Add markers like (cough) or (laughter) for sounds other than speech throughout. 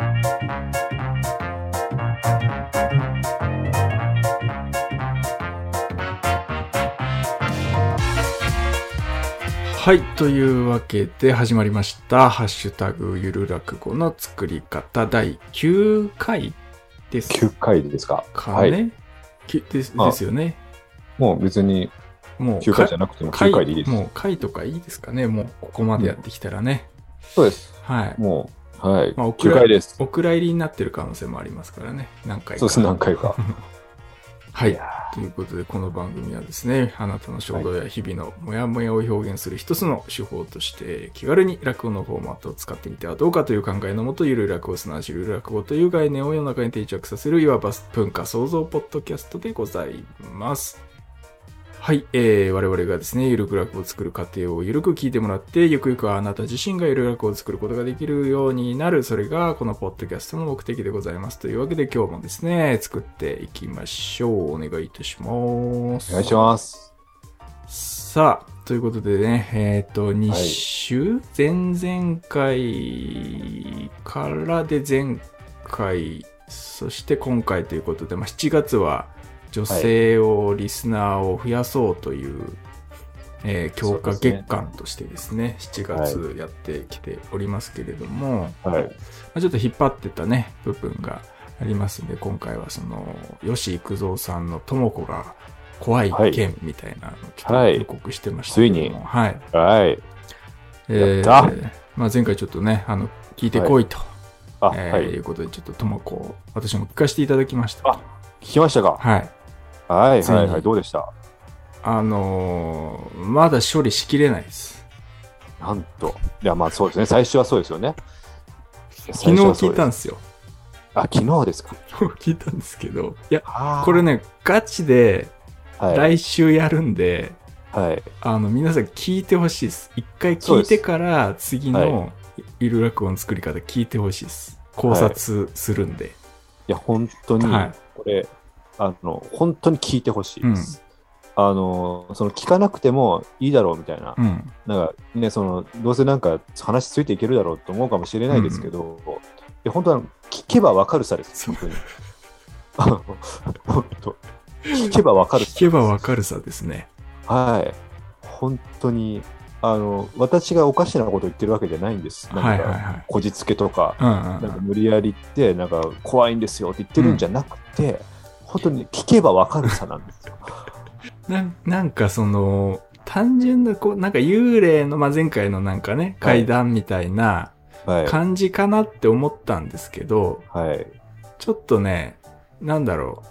はい。というわけで始まりました。ハッシュタグゆる落語の作り方第9回です9回ですか？かはい。ですあですよね。もう別にもう9回じゃなくても9回でいいです。もう回とかいいですかね。もうここまでやってきたらね。そうです。はい。もう、はい。まあお9回です。お蔵入りになってる可能性もありますからね。何回か。そうです、何回か。(laughs) はい。ということで、この番組はですね、あなたの衝動や日々のモヤモヤを表現する一つの手法として、気軽に落語のフォーマットを使ってみてはどうかという考えのもと、ゆるい落語、すなわちゆるい落語という概念を世の中に定着させる、いわば文化創造ポッドキャストでございます。はい、えー、我々がですね、ゆるく落語を作る過程をゆるく聞いてもらって、ゆくゆくはあなた自身がゆる落語を作ることができるようになる、それがこのポッドキャストの目的でございます。というわけで今日もですね、作っていきましょう。お願いいたします。お願いします。さあ、ということでね、えっ、と、2週、前々回からで前回、そして今回ということで、まあ、7月は女性を、リスナーを増やそうという、えー強化月間としてですね、7月やってきておりますけれども、はい。まあちょっと引っ張ってたね、部分がありますんで、今回はその、吉幾三さんのとも子が怖い件みたいなのをちょっとはい予告してましたけども、ついにはい。はい。えーまあ前回ちょっとね、あの、聞いてこいと、あ、えー、はいい。うことで、ちょっととも子を私も聞かせていただきました。あ聞きましたかはい。はい、はい、はい。どうでした？あのーまだ処理しきれないです。なんと。いや、まあそうですね。最初はそうですよね。昨日聞いたんんですよ。あ、昨日ですか？聞いたんですけど、いや、これ、ね、ガチではい。来週やるんで、はい。あの、皆さん聞いてほしいです。一回聞いてから、次のゆる落語の作り方聞いてほしいです。考察するんで。いや、本当にはい、これ、あの、本当に聞いてほしいです。あの、その聞かなくてもいいだろうみたいな、うん。なんかね、その、どうせなんか話ついていけるだろうと思うかもしれないですけど、いや、本当は聞けばわかるさです、本当に。本当。聞けばわかるさ。聞けばわかるさですね。はい。本当に、あの、私がおかしなこと言ってるわけじゃないんです。なんか。こじつけとか、うんうんなんか無理やり言って、なんか怖いんですよって言ってるんじゃなくて、本当に聞けばわかるさなんですよ。なんなんかその、単純な、こう、なんか幽霊の、まあ、前回のなんかね、階段みたいなはい。感じかなって思ったんですけど、はい。ちょっとね、なんだろ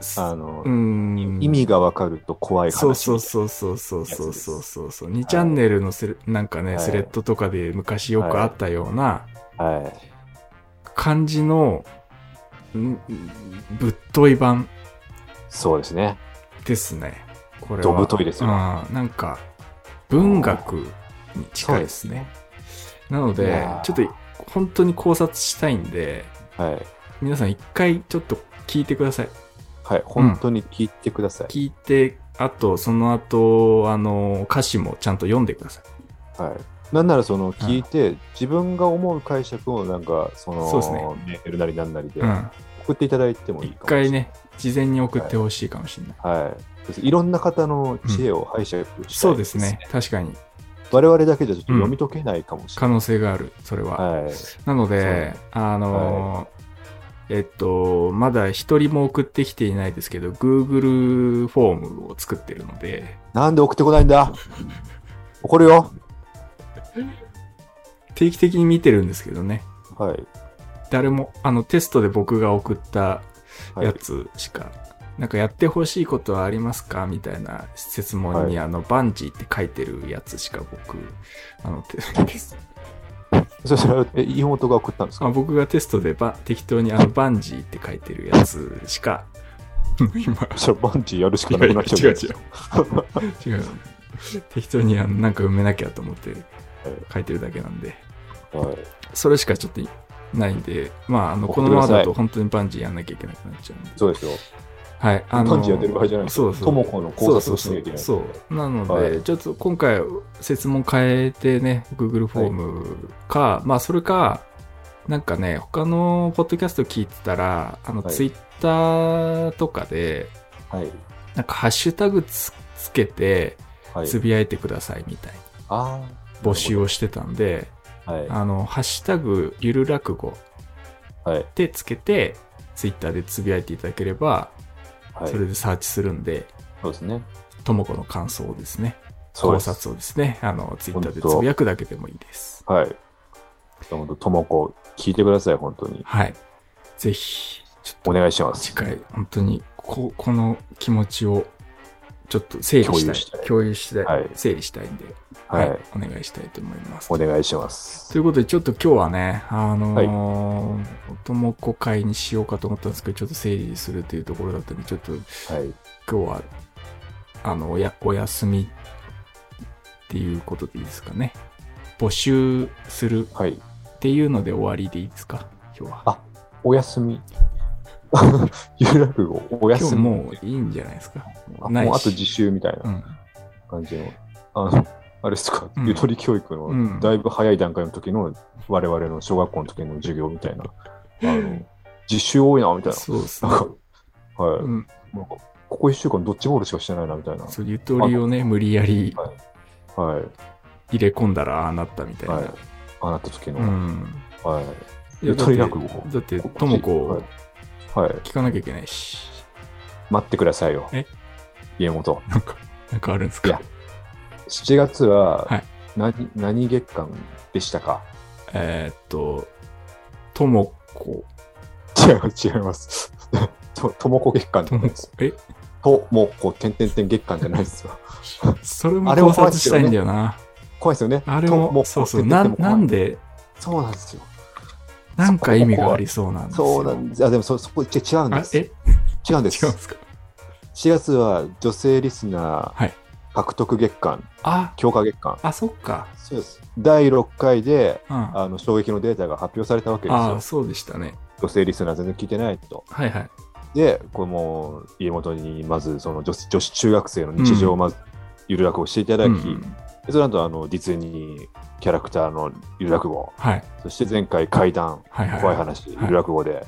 う。すあの、うーん。意味がわかると怖い話そうそうそうそうそうそうそうそうそう。2チャンネルのスレ、なんかね、はいスレッドとかで昔よくあったようなはい。感じの、んぶっとい版そうですね。ですね。これは。どぶといですようんなんか、文学に近いですね。なのいでちょっと本当に考察したいんで、はい。皆さん一回ちょっと聞いてください。はい。本当に聞いてください。聞いて、あと、その後、あの、歌詞もちゃんと読んでください。はい。なんならその聞いて、自分が思う解釈をなんかそのそうですねメールなりなんなりでうん。送っていただいてもいい一かもしれない。回ね、事前に送ってほしいかもしれない。はい。いろんな方の知恵を拝借したい、そうですね。。確かに。我々だけじゃちょっと読み解けないかもしれ可ない。能性がある、それは。はい。なので、あのーえっと、まだ一人も送ってきていないですけど、Google フォームを作ってるので、なんで送ってこないんだ？怒るよ。定期的に見てるんですけどね。はい。誰も、あの、テストで僕が送ったはいやつしか、なんかやってほしいことはありますか？みたいな質問に、はあの、バンジーって書いてるやつしか僕、あの、テテス (laughs) それは、え、妹が送ったんですか？あ僕がテストでば適当にあの、バンジーって書いてるやつしか、(laughs) 今、それバンジーやるしかなくなっちゃう違う違う。違う。(laughs) 適当にあのなんか埋めなきゃと思って書いてるだけなんで、はい。それしかちょっとないんで、まあ、あの、このままだと本当にバンジーやんなきゃいけなくなっちゃうんで。そうですよ。はい。あバンジーやってる場合じゃないですよ。そうそう。ともこの考察をしそうなきゃいけない。そうそうそう。なので、はいちょっと今回、設問変えてね、Google フォームか、まあ、それか、なんかね、他のポッドキャスト聞いてたら、あの、はいツイッターとかで、はい。なんかハッシュタグつつけて、はい。つぶやいてくださいみたいなああ。募集をしてたんで、はい。あの、ハッシュタグゆる落語はい。でつけて、ツイッターでつぶやいていただければ、はい。それでサーチするんで、そうですね。ともこの感想をですね、考。察をですね、あの、ツイッターでつぶやくだけでもいいです。はい。本当ともこ、聞いてください、本当に。はい。ぜひ、ちょっとお願いします。次回、本当に、ここの気持ちを、ちょっと整理したい。共有したいはい整理したいんで、ははいい。お願いしたいと思います。お願いします。ということで、ちょっと今日はね、あのー、ともこ会にしようかと思ったんですけど、ちょっと整理するというところだったんで、ちょっとはい。今日は、あの、おや、お休みっていうことでいいですかね。募集するはい。っていうので終わりでいいですか今日は。あお休み。ゆる落語、お休み。もういいんじゃないですかあもうあと自習みたいうなん感じの。あの、あれですか、うんゆとり教育うんのだいぶ早い段階の時の我々の小学校の時の授業みたいな。あの実習多いな、みたいな。そうですねなん。か、はい。うん、なんかここ一週間ドッジボールしかしてないな、みたいな。そうゆとりをね、無理やりはい。入れ込んだらああなったみたいな。はい。あなった時の。うん。はい。ゆとり落語。だって、ともこはい。はい。聞かなきゃいけないし。待ってくださいよ。え？家元。なんか、なんかあるんですか？いや7月ははい何、何月間でしたか？えーっと、ともこ、違います、違います。と、ともこ月間じともこです。、え？ともこ、てんてんてん月間じゃないですよ。それもあれも考察したいんだよな。怖いですよね。あれとも、そうそう、なてんてんてんも怖いなんで、そうなんですよ。なんか意味がありそうなんですよ。そうなんです。あ、でもそ、そこ、違違うんです。あえ？違うんです。違うんですか？4月は女性リスナーはい獲得月間、あ、強化月間。あ、そっか。そうです。第6回で、うん。ああの衝撃のデータが発表されたわけですよあー、。そうでしたね。女性リスナー全然聞いてないと。はいはい。で、これもう家元にまずその女子女子中学生の日常をまずゆる落語していただき、うんでその後あのディズニーキャラクターのゆる落語、はい。そして前回怪談、はいはい。怖い話、はいゆる落語で、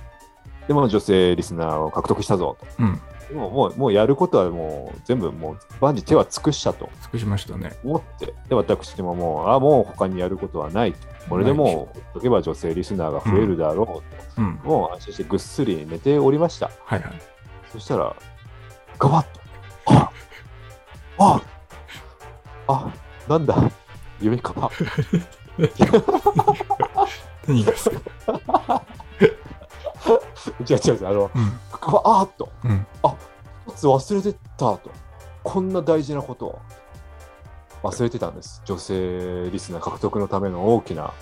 でも女性リスナーを獲得したぞと。うん。でももうもうやることはもう全部もう万事手は尽くしたと尽くしましたね。思って、で私ももう、あもう他にやることはないと。これでもう、ほっとけば女性リスナーが増えるだろうと。うん。もう安心してぐっすり寝ておりました。はいはい。そしたら、ガバッと、あああなんだ、夢か。何がですか？(laughs) 違う違う違う、あの、うん。あーっと、うん。一つ忘れてたと。こんな大事なことを忘れてたんです。女性リスナー獲得のための大きな、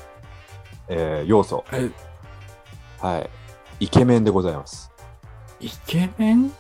えー要素。え、はい。イケメンでございます。イケメン？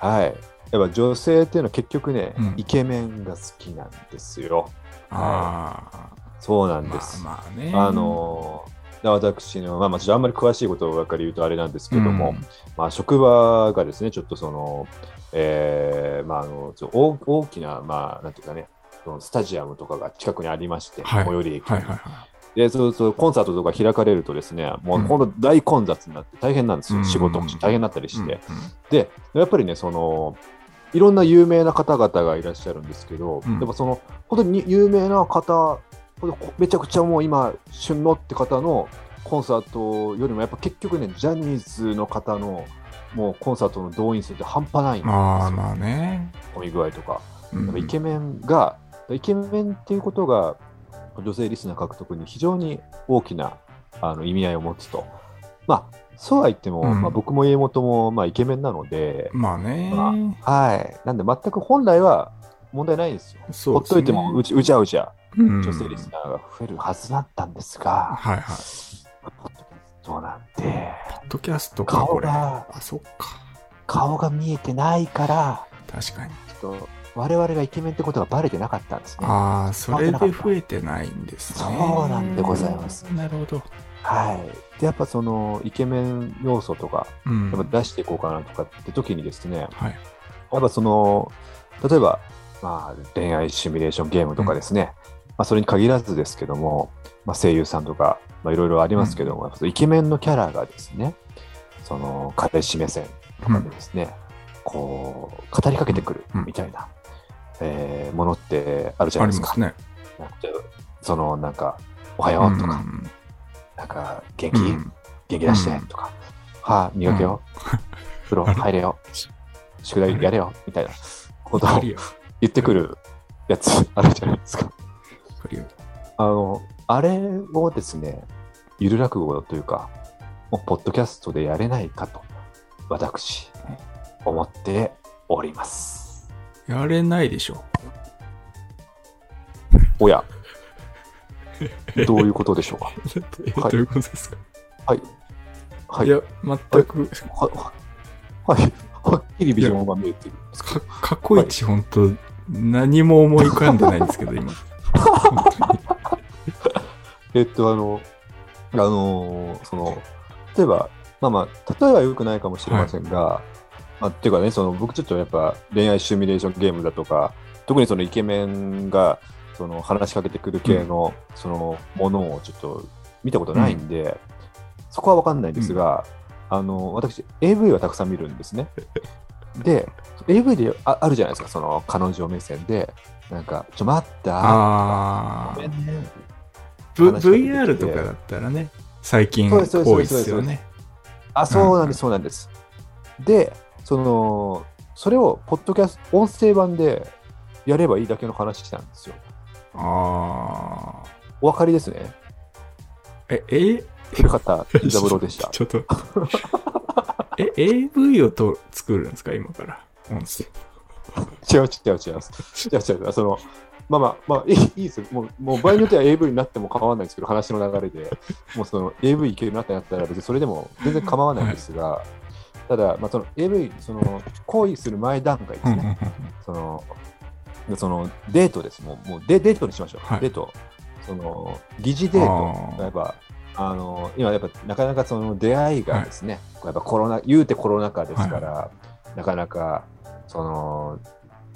はい。やっぱ女性っていうのは結局ね、うんイケメンが好きなんですよ。あそうなあ。まあんです。まあね。あのー私の、まあ、まあ、ちょっとあんまり詳しいことをばっかり言うとあれなんですけども、うんまあ、職場がですね、ちょっとその、えーまあ、あの大大きな、まあ、なんていうかね、そのスタジアムとかが近くにありまして、はい最寄り駅に、はいはいはい。でそうそうコンサートとか開かれるとですね、もううん本当大混雑になって大変なんですよ、うん仕事も大変になったりして。うんで、やっぱりね、その、いろんな有名な方々がいらっしゃるんですけど、うんでもその、本当に有名な方、めちゃくちゃもう今、旬のって方のコンサートよりも、やっぱ結局ね、ジャニーズの方のもうコンサートの動員数って半端ないんですよ。まあまあね。混み具合とか。うんやっぱイケメンが、イケメンっていうことが、女性リスナー獲得に非常に大きなあの意味合いを持つと。まあ、そうは言っても、うんまあ、僕も家元も、まあ、イケメンなので、まあね。はい。なんで、全く本来は問題ないんですよ。そうですねほっといてもうち、うちゃうちゃ、うん女性リスナーが増えるはずだったんですが、はいはい。そうなんで、ポッドキャストか、これ。顔が、あ、そっか。顔が見えてないから、確かに。ちょっと、我々がイケメンってことがバレてなかったんですね。ああ、それで増えてないんですね。そうなんでございますなるほど。はい。で、やっぱその、イケメン要素とか、うん。やっぱ出していこうかなとかって時にですね、はい。やっぱその、例えば、まあ、恋愛シミュレーションゲームとかですね、あ、それに限らずですけども、まあ、声優さんとか、まあ、いろいろありますけども、やっぱイケメンのキャラがですね、その彼氏目線とかでですね、こう語りかけてくるみたいな、えーものってあるじゃあないですか。りますね。そのなんか、おはようとか、うんなんか、元気、うん。元気出して？うん。とか、歯磨けよ、風呂入れよ、宿題やれよ、みたいな。ことを。言ってくるやつあるじゃないですか。あの、あれをですね、ゆる落語というか、もうポッドキャストでやれないかと、私、思っております。やれないでしょ。おや、(laughs) どういうことでしょうか？(laughs) はいういうことですか、はい。はいい。や、全く、はははい。はっきりビジョンが見えてるか。か過去一、本当何も思い浮かんでないんですけど、今。(laughs) えっと、あの、あの、その、例えば、まあまあ、例えは良くないかもしれませんが、まあ、っていうかね、その、僕ちょっとやっぱ恋愛シミュレーションゲームだとか、特にそのイケメンが、その話しかけてくる系の、そのものをちょっと見たことないんで、そこは分かんないんですが、あの私 AV はたくさん見るんですね。(laughs) で AV でああるじゃないですかその彼女目線でなんか「ちょ待ったあごめんね VR とかだったらね、最近そうですそうです多いですよね。あ、そうなんです、そうなんです。で、その、それを、ポッドキャスト、音声版でやればいいだけの話なんですよ。あお分かりですね。ー。え、え？古畑伊 (laughs) 三郎でした。ちょっと。え、AV をと作るんですか？今から。音声。違う違う違う。違う違う。その、まあまあ、まあ、いいいいですよ。もう、もう場合によっては AV になっても構わないんですけど、話の流れで、もうその AV いけるなってなったら、別にそれでも全然構わないんですが、ただ、まあ、その AV、その、行為する前段階ですね。その、でそのデートです。もうもうデデートにしましょう。はいデート。その、疑似デート。やっぱ、あの、今やっぱなかなかその出会いがですね、やっぱコロナ、言うてコロナ禍ですから、なかなか、その、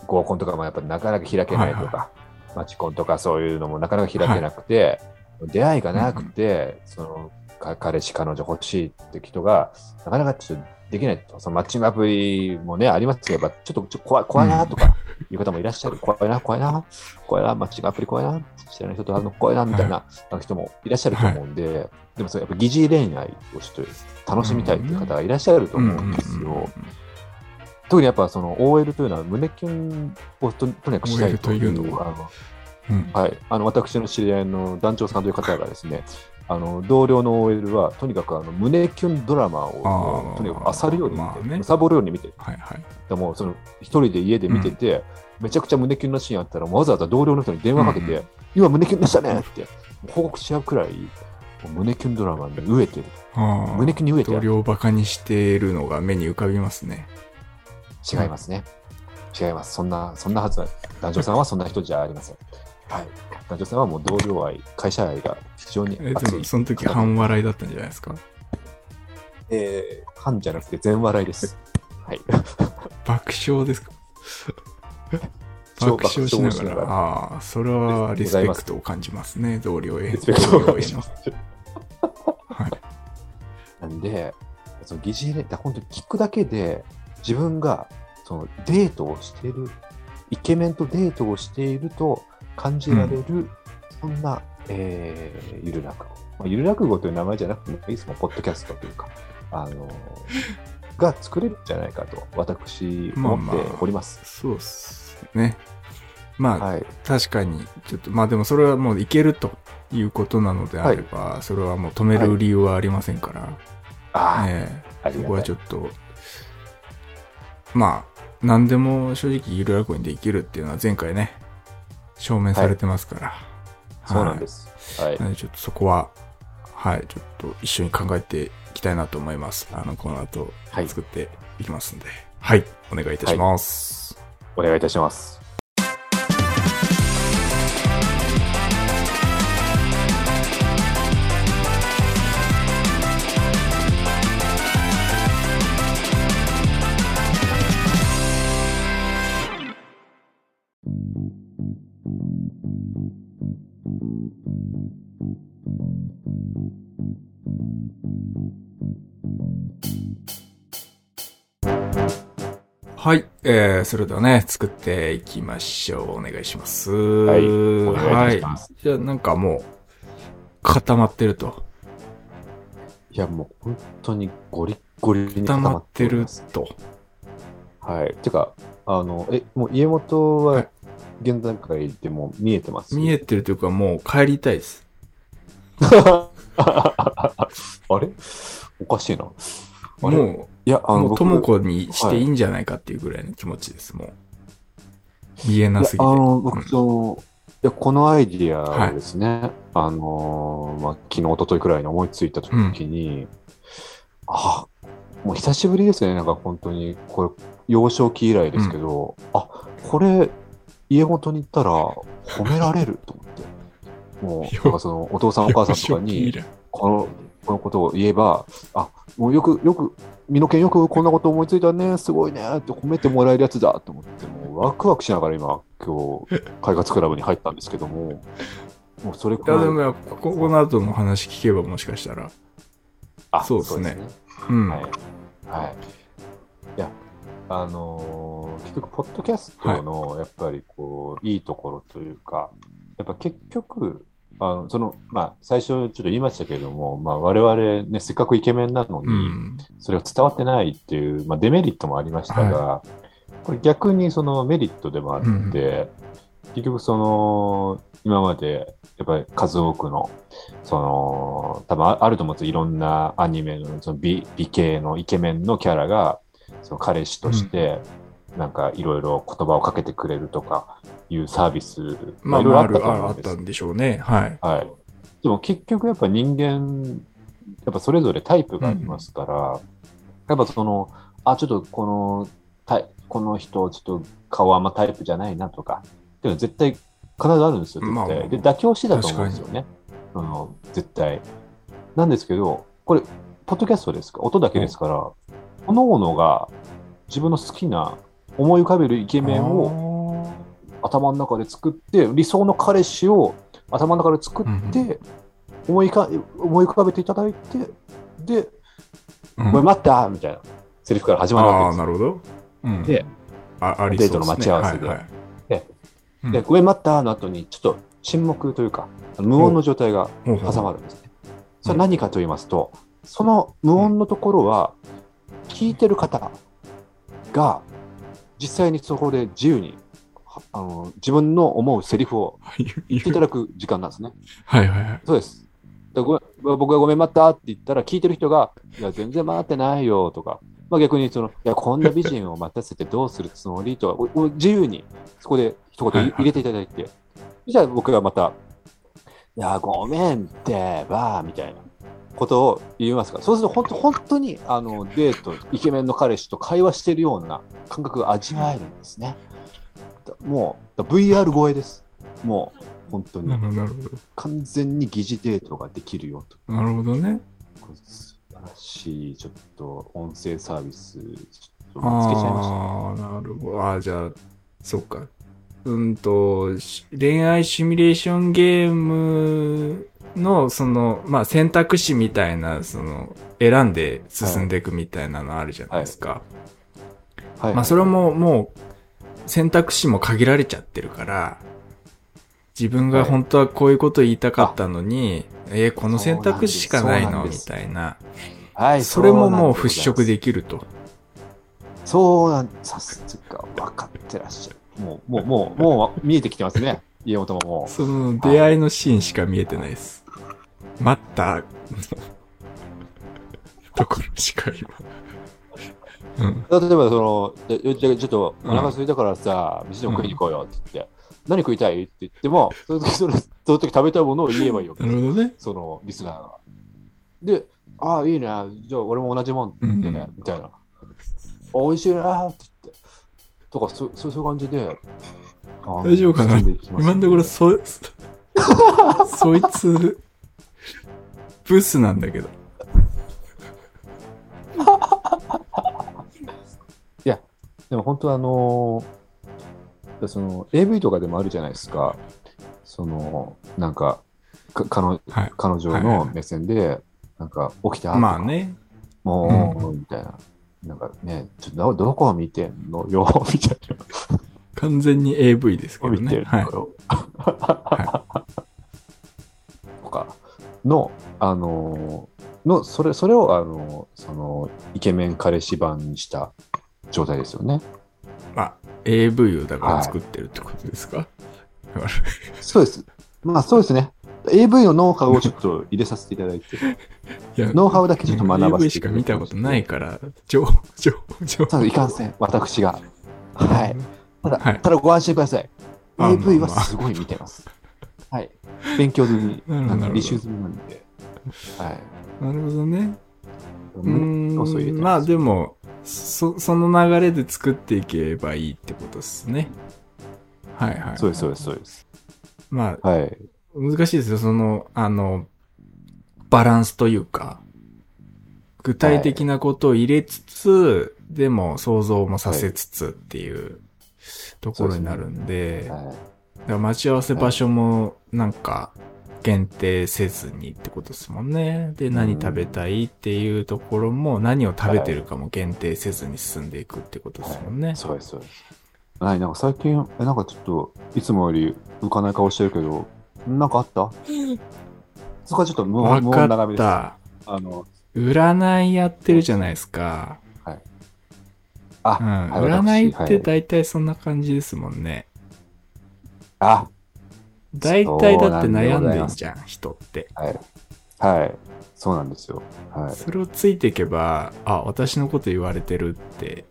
合コンとかもやっぱなかなか開けないとか、マチコンとかそういうのもなかなか開けなくて、出会いがなくて、その、か彼氏、彼女欲しいって人が、なかなかちょっとできないと。そのマッチングアプリもね、ありますけど、ちょっとちょっと怖い怖いなとかいう方もいらっしゃる。怖いな、怖いな、怖いな、マッチングアプリ怖いな、知らない人と会うの怖いな、みたいな人もいらっしゃると思うんで、でもそれやっぱ疑似恋愛をちょっと楽しみたいっていう方がいらっしゃると思うんですよ。特にやっぱその OL というのは胸キュンをととにかくしたいというのう、あのうん。はい、あの私の知り合いの団長さんという方がですね、あの同僚の OL はとにかくあの胸キュンドラマをとにかく漁るように見て、まあね貪るように見て、はいはい。でもその一人で家で見てて、めちゃくちゃ胸キュンのシーンあったら、わざわざ同僚の人に電話かけて、うん今胸キュンでしたねって報告し合うくらい、胸キュンドラマに飢えてる。胸キュンに飢えてる。同僚をバカにしているのが目に浮かびますね。違いますね。違います。そんな、そんなはずは、団長さんはそんな人じゃありません。はい。団長さんはもう同僚愛、会社愛が非常にえで熱い。もその時半笑いだったんじゃないですか？えー、半じゃなくて全笑いです。はい。(laughs) 爆笑ですか？(laughs) 超爆笑しながら。ああ、それはリスペクトを感じますね、同僚へ。リスペクトを感じます。はい。なんで、その疑似恋愛、本当に聞くだけで、自分がそのデートをしている、イケメンとデートをしていると感じられる、そんな、えーゆる落語。まあ、ゆる落語という名前じゃなくてもいいですもん、ポッドキャストというか、あの (laughs) が作れるんじゃないかと、私、まあ思っております。そうっすね。まあ、はい。確かに、ちょっと、まあでもそれはもういけるということなのであれば、それはもう止める理由はありませんから、ああ、ええそこはちょっと、まあ、何でも正直ゆる落語にできるっていうのは前回ね、証明されてますから。そうなんです。はいな。のでちょっとそこは、はい、ちょっと一緒に考えていきたいなと思います。あの、この後はい作っていきますんで。はい、お願いいたします。お願いいたします。はい、えー、それではね、作っていきましょう。お願いします。はい。お願いします。はい、じゃあ、なんかもう、固まってると。いや、もう、本当にゴリッゴリに固まってると。はい。てか、あの、え、もう家元は、現段階でも見えてます、はい、見えてるというか、もう帰りたいです。(laughs) あれ？おかしいな。あれ？もいや、あう、の、ともこにしていいんじゃないかっていうぐらいの気持ちです、もう。見えなすぎて。あの、僕、うん。いや、このアイディアをですね、あのーまあ、昨日、一昨日くらいに思いついたときに、あ、もう久しぶりですね、なんか本当に、これ、幼少期以来ですけど、あ、これ、家元に行ったら褒められると。もう、なんかその、お父さんお母さんとかに、この、このことを言えば、あ、もうよく、よく、身の毛よくこんなこと思いついたね、すごいねって褒めてもらえるやつだと思って、もうワクワクしながら今、今日、快活クラブに入ったんですけども、もうそれくいや、らい。でもや、ここの後の話聞けばもしかしたら。あそうですねそううん。はい。はい。いや、あのー結局、ポッドキャストの、やっぱりこう、いいところというか、やっぱ結局、あのその、まあ、最初ちょっと言いましたけれども、まあ、我々ね、せっかくイケメンなのに、うん。それが伝わってないっていう、まあ、デメリットもありましたが、これ逆にそのメリットでもあって、結局その、今までやっぱり数多くの、その、多分ああると思うんですよ。いろんなアニメのその美美形のイケメンのキャラが、その彼氏として、なんかいろいろ言葉をかけてくれるとかいうサービス、まあ、いろいろあったと思うんですあったんでしょうね。はい。はい。でも結局やっぱ人間、やっぱそれぞれタイプがありますから、やっぱその、あ、ちょっとこの、タイこの人、ちょっと顔あんまタイプじゃないなとか、っていうのは絶対必ずあるんですよ、絶対。まあまあで、妥協してたと思うんですよね。あの、絶対。なんですけど、これ、ポッドキャストですか？音だけですから、各々が自分の好きな思い浮かべるイケメンを頭の中で作って、理想の彼氏を頭の中で作って、思いか思い浮かべていただいて、で、うん。お前待ったみたいな。セリフから始まるわけなるほど。うん。で、あデートの待ち合わせで。はいはい。でうん。で待ったの後に、ちょっと沈黙というか、無音の状態が挟まるんですね。それは何かと言いますと、その無音のところは、聞いてる方が、実際にそこで自由に、はあの自分の思うセリフをは (laughs) い言っていただく時間なんですね。はいはいはい。そうです。だご僕がごめん待ったって言ったら、聞いてる人が、いや、全然待ってないよとか、まあ、逆にその、いや、こんな美人を待たせてどうするつもりとか、自由にそこで一言はいはい入れていただいて、じゃあ僕がまた、いや、ごめんってばーみたいなことを言いますから、そうすると本当本当にあのデート、イケメンの彼氏と会話しているような感覚が味わえるんですね。だもう、だ VR 超えです。もう、本当にな。るほど、なるほ完全に疑似デートができるよと。ど。なるほどね。素晴らしい、ちょっと音声サービス、ちょっと見つけちゃいました。ああ、なるほど。ああ、じゃあ、そうか。うんと、し恋愛シミュレーションゲームの、その、まあ、選択肢みたいな、その、選んで進んでいくみたいなのあるじゃないですか。はい、まあ、それももう、選択肢も限られちゃってるから、自分が本当はこういうこと言いたかったのに、えーこの選択肢しかないの？みたいな。はい、それももう払拭できると。そうなんさすが分かってらっしゃる。もう、もう、もう、もう見えてきてますね。家元ももその出会いのシーンしか見えてないです。待った、(laughs) ところしか今。うん。う。例えば、その、ちょっとお腹空いたからさ、飯でも食いに行こうよって言って、何食いたいって言っても、その時、そのその時食べたいものを言えばいいわけですなるほどね。そのリスナーが。で、ああ、いいね。じゃあ俺も同じもんってね、うんみたいな。あ美味しいなって。とか、そそそういう感じで。大丈夫かな？今のところ、そ、(laughs) そいつ、ブスなんだけど。でも本当あのーその AV とかでもあるじゃないですか。その、なんか、か彼女はい。彼女の目線で、なんか、起きた？まあ。ね。もう、みたいな。なんかね、ちょっとどどこを見てんのよ、(laughs) みたい完全に AV ですけな。どね。見てるのはい。よ。(laughs) とかの、あのーの、それ、それを、あのーその、イケメン彼氏版にした状態ですよね。まあ、AV をだから作ってるってことですか、そうです。まあ、そうですね。AV のノウハウをちょっと入れさせていただいて、いやノウハウだけちょっと学ばせ AV てしか見たことないから、情情情ただいかんせん、私が。はい。ただ、はいただご安心ください。あ AV まあまあはすごい見てます。はい。勉強済み、なるほどなるほど履修済みなんで。はい。なるほどね。う胸要素入れーんまます。でも、そ、その流れで作っていけばいいってことですね。はいはい。そうです、そうです、そうです。まあ、はい。難しいですよ。その、あの、バランスというか、具体的なことを入れつつ、でも想像もさせつつっていうところになるんで、はい。だから待ち合わせ場所もなんか限定せずにってことですもんね。で、何食べたいっていうところも何を食べてるかも限定せずに進んでいくってことですもんね。そうです、そうです。はい、なんか最近、え、なんかちょっと、いつもより浮かない顔してるけど、なんかあった？そこはちょっと無わ音、無音長めです。かった。あの、占いやってるじゃないですか。あ、うん。はい占いって大体そんな感じですもんね。あ、大体だって悩んでんじゃん、人って。はい。はい。そうなんですよ。はい。それをついていけば、あ、私のこと言われてるって、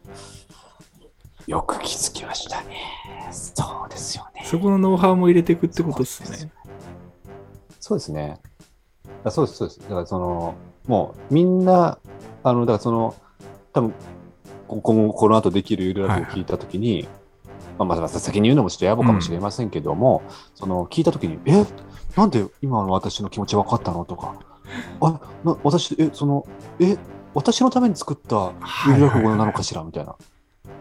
よく気づきましたね。そうですよね。そこのノウハウも入れていくってことですね。そうですね。あそうです、そうです。だからその、もうみんな、あの、だからその、多分こ今後この後できるゆるラジオを聞いたときに、まあ、まあ、先に言うのもちょっと野暮かもしれませんけども、その、聞いたときに、え、なんで今の私の気持ち分かったのとか、あ、な私、え、その、え、私のために作ったゆる落語なのかしら？みたいな。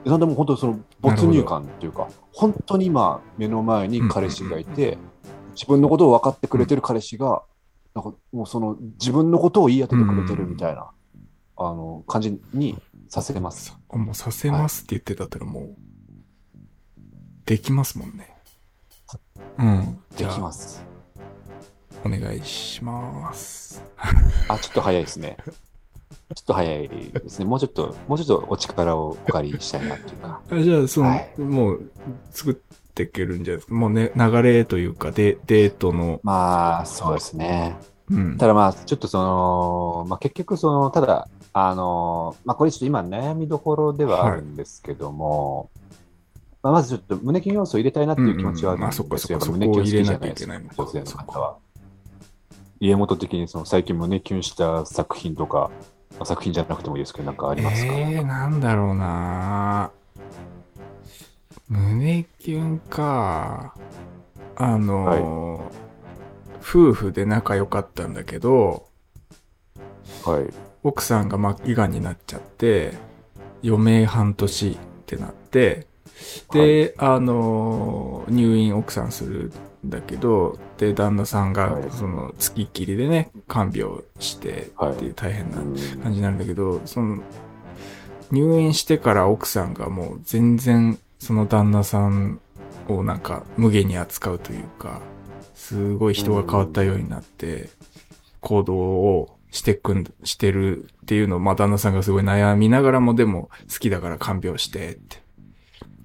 えなんでも本当にその没入感っていうか、本当に今目の前に彼氏がいて、自分のことを分かってくれてる彼氏が、なんかもうその自分のことを言い当ててくれてるみたいな、あの感じにさせます。あもうさせますって言ってたったらもう、できますもんね。うん。できす。ます。お願いします。あ、ちょっと早いですね。ちょっと早いですね。もうちょっと、もうちょっとお力をお借りしたいなっていうか。あじゃあ、その、はいもう、作っていけるんじゃないですか。もうね、流れというか、デデートの、まあ、そうですね。うん。ただまあ、ちょっとその、まあ結局その、ただ、あの、まあこれちょっと今悩みどころではあるんですけども、まあまずちょっと胸キュン要素を入れたいなっていう気持ちはあるんですよ。うんうんまあそっか胸キュン好きじゃないそこを入れなきゃいですかけないのか女性の方は。家元的にその最近胸キュンした作品とか、まあ作品じゃなくてもいいですけど、なんかありますか、えー、なんだろうな胸キュンか。あのー夫婦で仲良かったんだけど、はい。奥さんが末期がんになっちゃって、余命半年ってなって、で、あのー入院奥さんするんだけど、で、旦那さんがはい、その、月っきりでね、看病してっていう大変な感じなんだけど、その、入院してから奥さんがもう全然その旦那さんをなんか無下に扱うというか、すごい人が変わったようになって、行動をしてくん、してるっていうのを、まあ旦那さんがすごい悩みながらもでも好きだから看病してって。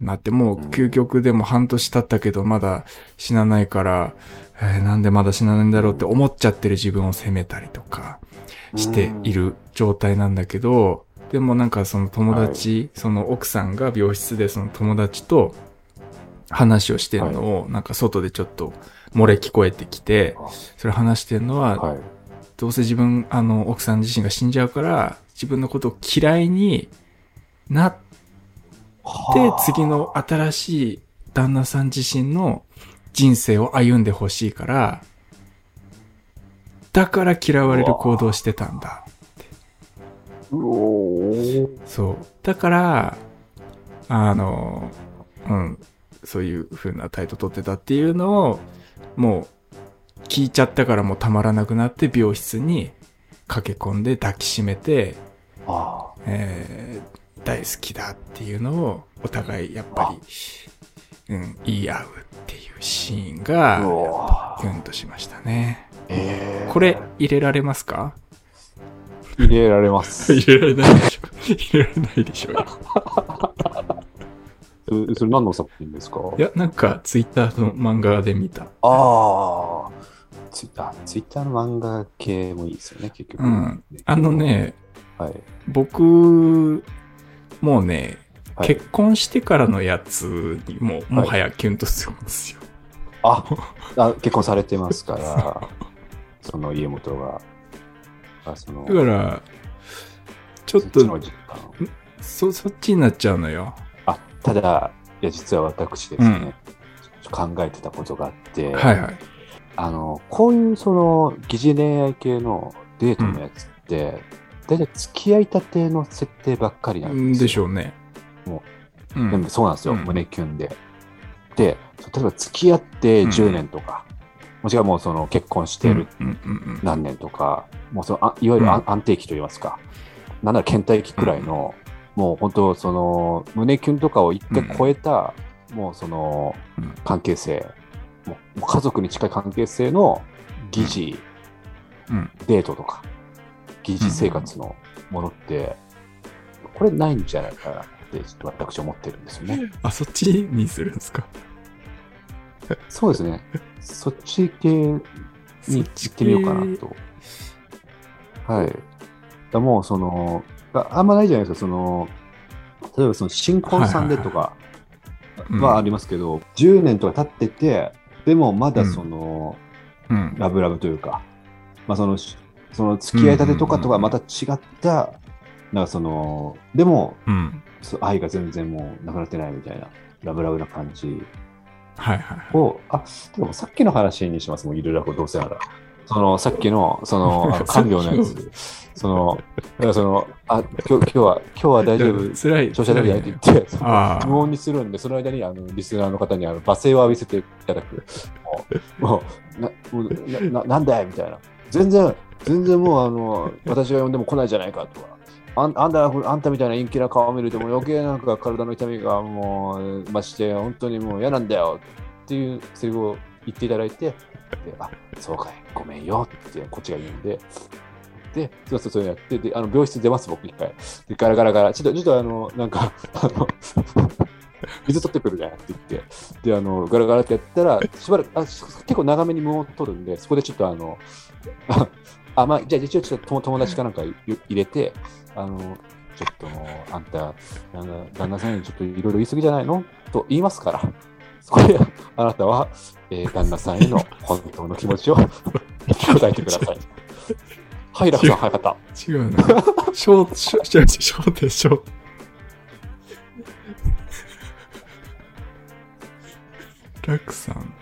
なって、もう究極でも半年経ったけどまだ死なないから、えーなんでまだ死なないんだろうって思っちゃってる自分を責めたりとかしている状態なんだけど、でもなんかその友達、その奥さんが病室でその友達と話をしてるのを、なんか外でちょっと漏れ聞こえてきて、それ話してるのは、はい。どうせ自分、あの、奥さん自身が死んじゃうから、自分のことを嫌いになって、次の新しい旦那さん自身の人生を歩んでほしいから、だから嫌われる行動をしてたんだ。そう。だから、あの、うん、そういう風な態度取ってたっていうのを、もう、聞いちゃったからもうたまらなくなって病室に駆け込んで抱きしめて、あえー大好きだっていうのをお互いやっぱり、うん、言い合うっていうシーンあ。がキュンとしましたね。えーこれ入れられますか？入れられます。(laughs) 入れられないでしょ。入れられないでしょ。(laughs) それ何の作品ですか？いや、なんかツイッターの漫画で見た。ああ。ツイあツイッターの漫画系もいいですよね、結局。うん。あの。ね、はい。僕、もうね、はい結婚してからのやつにも、もはやキュンとするんですよ。ああ、結婚されてますから、(laughs) その家元が。あそのだから、ちょっと、そ、そっちになっちゃうのよ。あ、ただ、いや、実は私ですね、ちょっと考えてたことがあって、はいはい。あの、こういうその疑似恋愛系のデートのやつって、大体付き合いたての設定ばっかりなんですよ。でしょうね。もうん。でもそうなんですよ、うん胸キュンで。で、例えば付き合って10年とか、もしくはもうその結婚してる何年とか、もうそのあいわゆる安,、定期といいますか、なんなら倦怠期くらいの、もう本当、その胸キュンとかを一回超えた、もうそのうん。関係性、もう家族に近い関係性の疑似うん。デートとか、疑似生活のものって、これないんじゃないかなって、ちょっと私思ってるんですよね。あ、そっちにするんですか？そうですね。そっち系に行ってみようかなと。はい。だもう、その、ああんまないじゃないですか、その、例えばその新婚さんでとかうんはありますけど、10年とか経ってて、でもまだその、うん。ラブラブというか、まあその、しその付き合いたてとかとはまた違った、なんかその、でも、愛が全然もうなくなってないみたいな、ラブラブな感じはいはいはい。を、あ、でもさっきの話にします、もういろいろどうせなら。その、さっきの、その、(laughs) あの看病のやつ、その、だからその、あ、今日、今日は、今日は大丈夫、辛い。調子悪いやって言って、無音にするんで、その間に、あの、リスナーの方に、あの、罵声を浴びせていただく。もう、もうな、もうな、ななんだい？みたいな。全然、全然もう、あの、私が呼んでも来ないじゃないかとか。あんあんたあんたみたいな陰気な顔を見るともう余計なんか体の痛みがもう増して本当にもう嫌なんだよっていうセリフを言っていただいてであそうかい。ごめんよってこっちが言うんで。でそうそうそうやってであの病室出ます僕一回。でガラガラガラ。ちょっとちょっとあのなんか (laughs) あの水取ってくるねって言って。であのガラガラってやったらしばらくあ結構長めに無音を取るんでそこでちょっとあのああまあじゃあ一応ちょっと友友達かなんか入れてあの、ちょっとあんた、なんか旦那さんにちょっといろいろ言い過ぎじゃないの？と言いますから、そこであなたは、えー旦那さんへの本当の気持ちを答えてください。はい、楽さん、早かった。違うな。ショー、ショー、違う違う、ショーでしょ。ラクさん。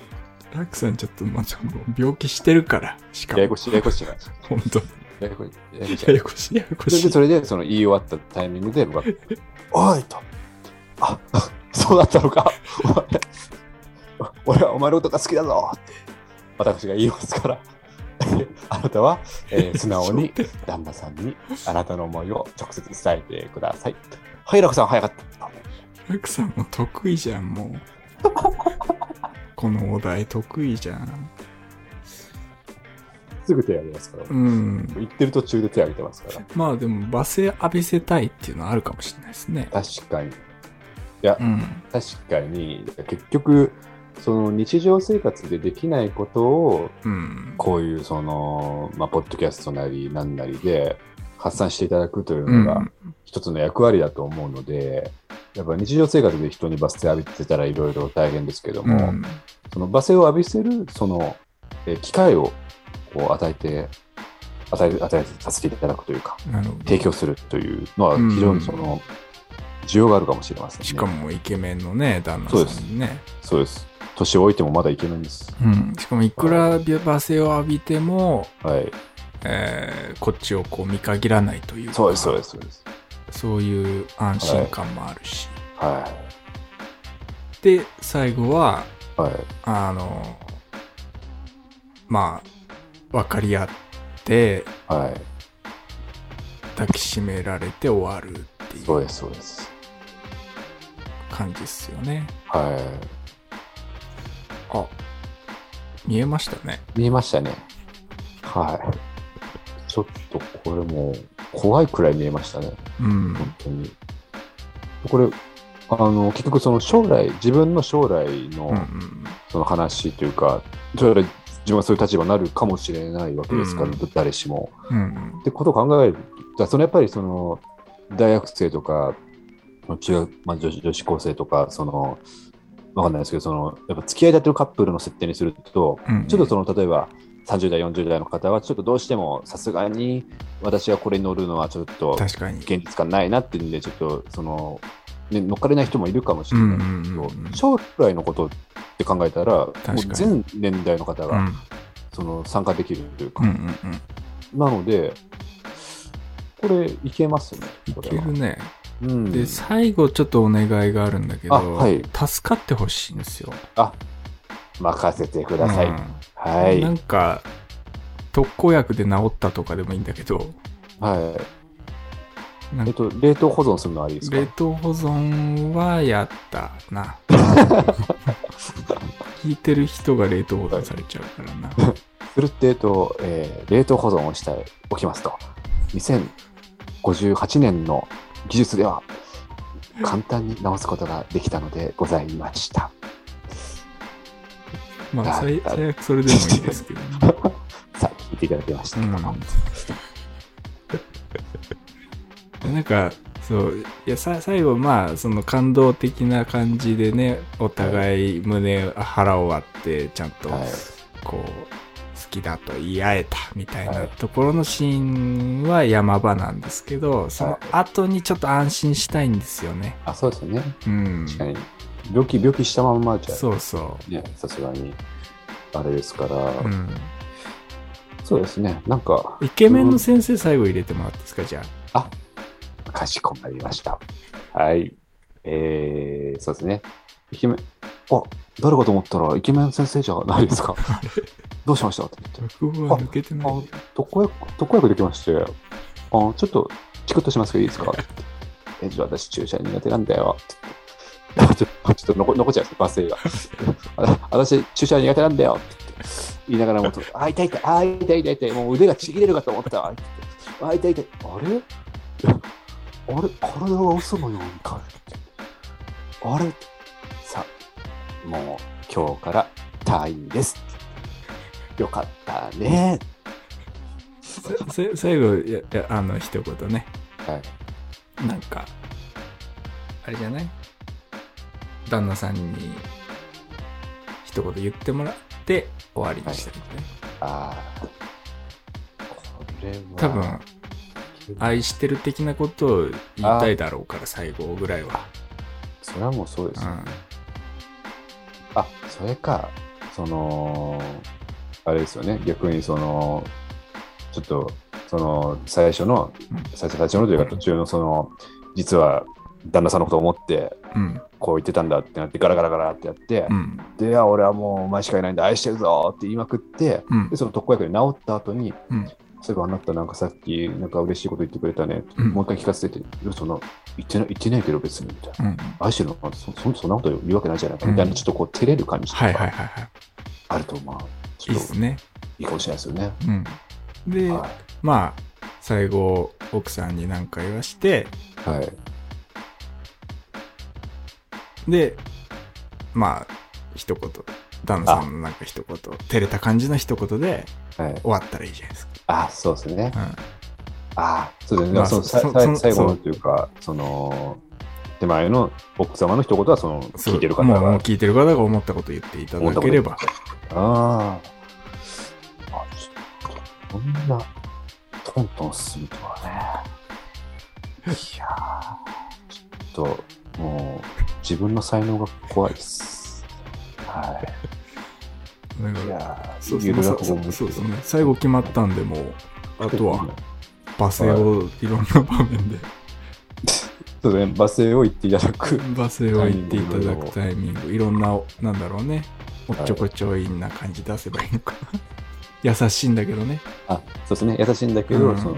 ラクさんちょっと、まあ、ちょっと病気してるから。しかも、ややこしい、ややこしいな。本当ややこしい。ややこしいややこしい、ややこそれで、しい。それで、その言い終わったタイミングで、僕は、おいと。あ、(laughs) そうだったのか。俺はお前のことが好きだぞって、私が言いますから。(laughs) あなたは、えー (laughs) 素直に旦那さんにあなたの思いを直接伝えてください。はい、楽さん、早かった。ラクさんも得意じゃん、もう。このお題得意じゃん。すぐ手挙げますから。うん。言ってる途中で手挙げてますから。まあでも、罵声浴びせたいっていうのはあるかもしれないですね。確かに。いや、うん。確かに、結局、その日常生活でできないことを、うん。こういうその、まあ、ポッドキャストなりなんなりで発散していただくといううんのが一つの役割だと思うので、やっぱ日常生活で人に罰声浴びてたらいろいろ大変ですけども、うんその罵声を浴びせるその、えー機会をこう与えて、与え、与えさせていただくというか。提供するというのは非常にその、需要があるかもしれませんね。しかもイケメンのね、旦那さんにね。そうです。年老いてもまだイケメンです。うん。しかもいくら罵声を浴びても、はい。えーこっちをこう見限らないというか。そうです、そうです、そうです。そういう安心感もあるし。はで、最後は、い。はい。あの、まあ、分かり合って、はい。抱きしめられて終わるっていうそうです、そうです。感じですよね。はあ、見えましたね。い。見えましたね。はい。ちょっとこれもう怖いくらい見えましたね。うん。本当に。これ、あの、結局その将来、自分の将来のうんうんその話というか、将来自分がそういう立場になるかもしれないわけですから、うん誰しも。うんうんってことを考えると、そのやっぱりその大学生とか、中学、まあ、女子女子高生とか、その、わかんないですけど、その、やっぱ付き合いだってるカップルの設定にすると、うんうんちょっとその、例えば、30代、40代の方は、ちょっとどうしても、さすがに私がこれに乗るのはちょっと確かに。現実感ないなっていうんで、ちょっと、その、ね、乗っかれない人もいるかもしれないけど、うんうんうんうん将来のことって考えたら、もう全年代の方が、うんその参加できるというか、うんうんうん。なので、これ、いけますね。いけるね。うん、で、最後ちょっとお願いがあるんだけど、あはい助かってほしいんですよ。任せてください。うんはい。なんか、特効薬で治ったとかでもいいんだけど、はい。えっと、冷凍保存するのはありですか？冷凍保存はやったな。(laughs) 聞いてる人が冷凍保存されちゃうからな。するって、えっと、えー冷凍保存をしておきますと。2058年の技術では、簡単に直すことができたのでございました。まあ、あ最あ最悪それでもいいですけどね。(laughs) さあ、聞いていただきましたけども。うん、(laughs) なんかそういやさ最後まあその感動的な感じでねお互い胸腹を割ってちゃんとはいこう好きだと言い合えたみたいはないところのシーンは山場なんですけどその後にちょっと安心したいんですよね。あ、そうですよね。うん、確かに。病気、病気したまんまじゃ、そうそね、さすがに、あれですから、う、うん。そうですね。なんか、イケメンの先生最後入れてもらっていいですか？じゃあ。かしこまりました。はい。えー、そうですね。イケメン、あ、誰かと思ったらイケメン先生じゃないですか。(laughs) どうしました？って言って。落語は抜けてない。あ、特効薬、特効薬できまして、あ、ちょっとチクッとしますけどいいですか？(laughs) え、じゃあ私注射苦手なんだよ。って。ちょっと、ょっと残残っちゃうんです罵声が。私注射苦手なんだよ。って言。いながらも、あ、痛い痛い、あ、痛い痛い痛い、もう腕がちぎれるかと思った。って言ってあ、痛い痛い。あれあれ体が嘘のようにかって。あれさあ、もう今日から退院です。よかったね。最後やあの一言ねはい。なんかあれじゃない旦那さんに一言言ってもらって終わりにしたいんじゃない、ああ。これは。多分愛してる的なことを言いたいだろうから最後ぐらいは、それはもうそうですよ、うん、あ、それか、その、あれですよね。逆にその、ちょっと、その、最初の、うん。最初最初のというか途中のその、実は旦那さんのことを思って、うんこう言ってたんだってなって、ガラガラガラってやって、うんで、俺はもうお前しかいないんだ、愛してるぞって言いまくって、うんで、その特効薬で治った後に、うんそういえばあなたなんかさっき、なんか嬉しいこと言ってくれたね。うんもう一回聞かせてって、そんな、言ってない、言ってないけど別に、みたいな。うん愛してるのかそそそんなこと言うわけないじゃないか、うんみたいな、ちょっとこう、照れる感じとかはいはいはいはいあると、まあ、ちょっといいねいいかもしれないですよね。うんで、はまあ最後奥さんに何か言わしてい。はい。でまあ一言旦那さんのなんか一言照れた感じの一言ではい、終わったらいいじゃないですあ、そうですね。か、うんああ、そうですね。まあそのさそそさ最後のというか、その、手前の奥様の一言は、その、そう聞いてる方もうもうが。聞いてる方が思ったこと言っていただければ。ああ。あ、ちょっと、こんな、トントン進むとはね。いやー、ちょっと、もう、自分の才能が怖いです。はなんかい。いやそうですね。最後決まったんで、もう、あとは、罵声をいろんな場面で、そうですね、罵声を言っていただく。罵声を言っていただくタイミング、いろんな、なんだろうね、おっちょこちょいな感じ出せばいいのかな。優しいんだけどね。あ、そうですね、優しいんだけど、うんその、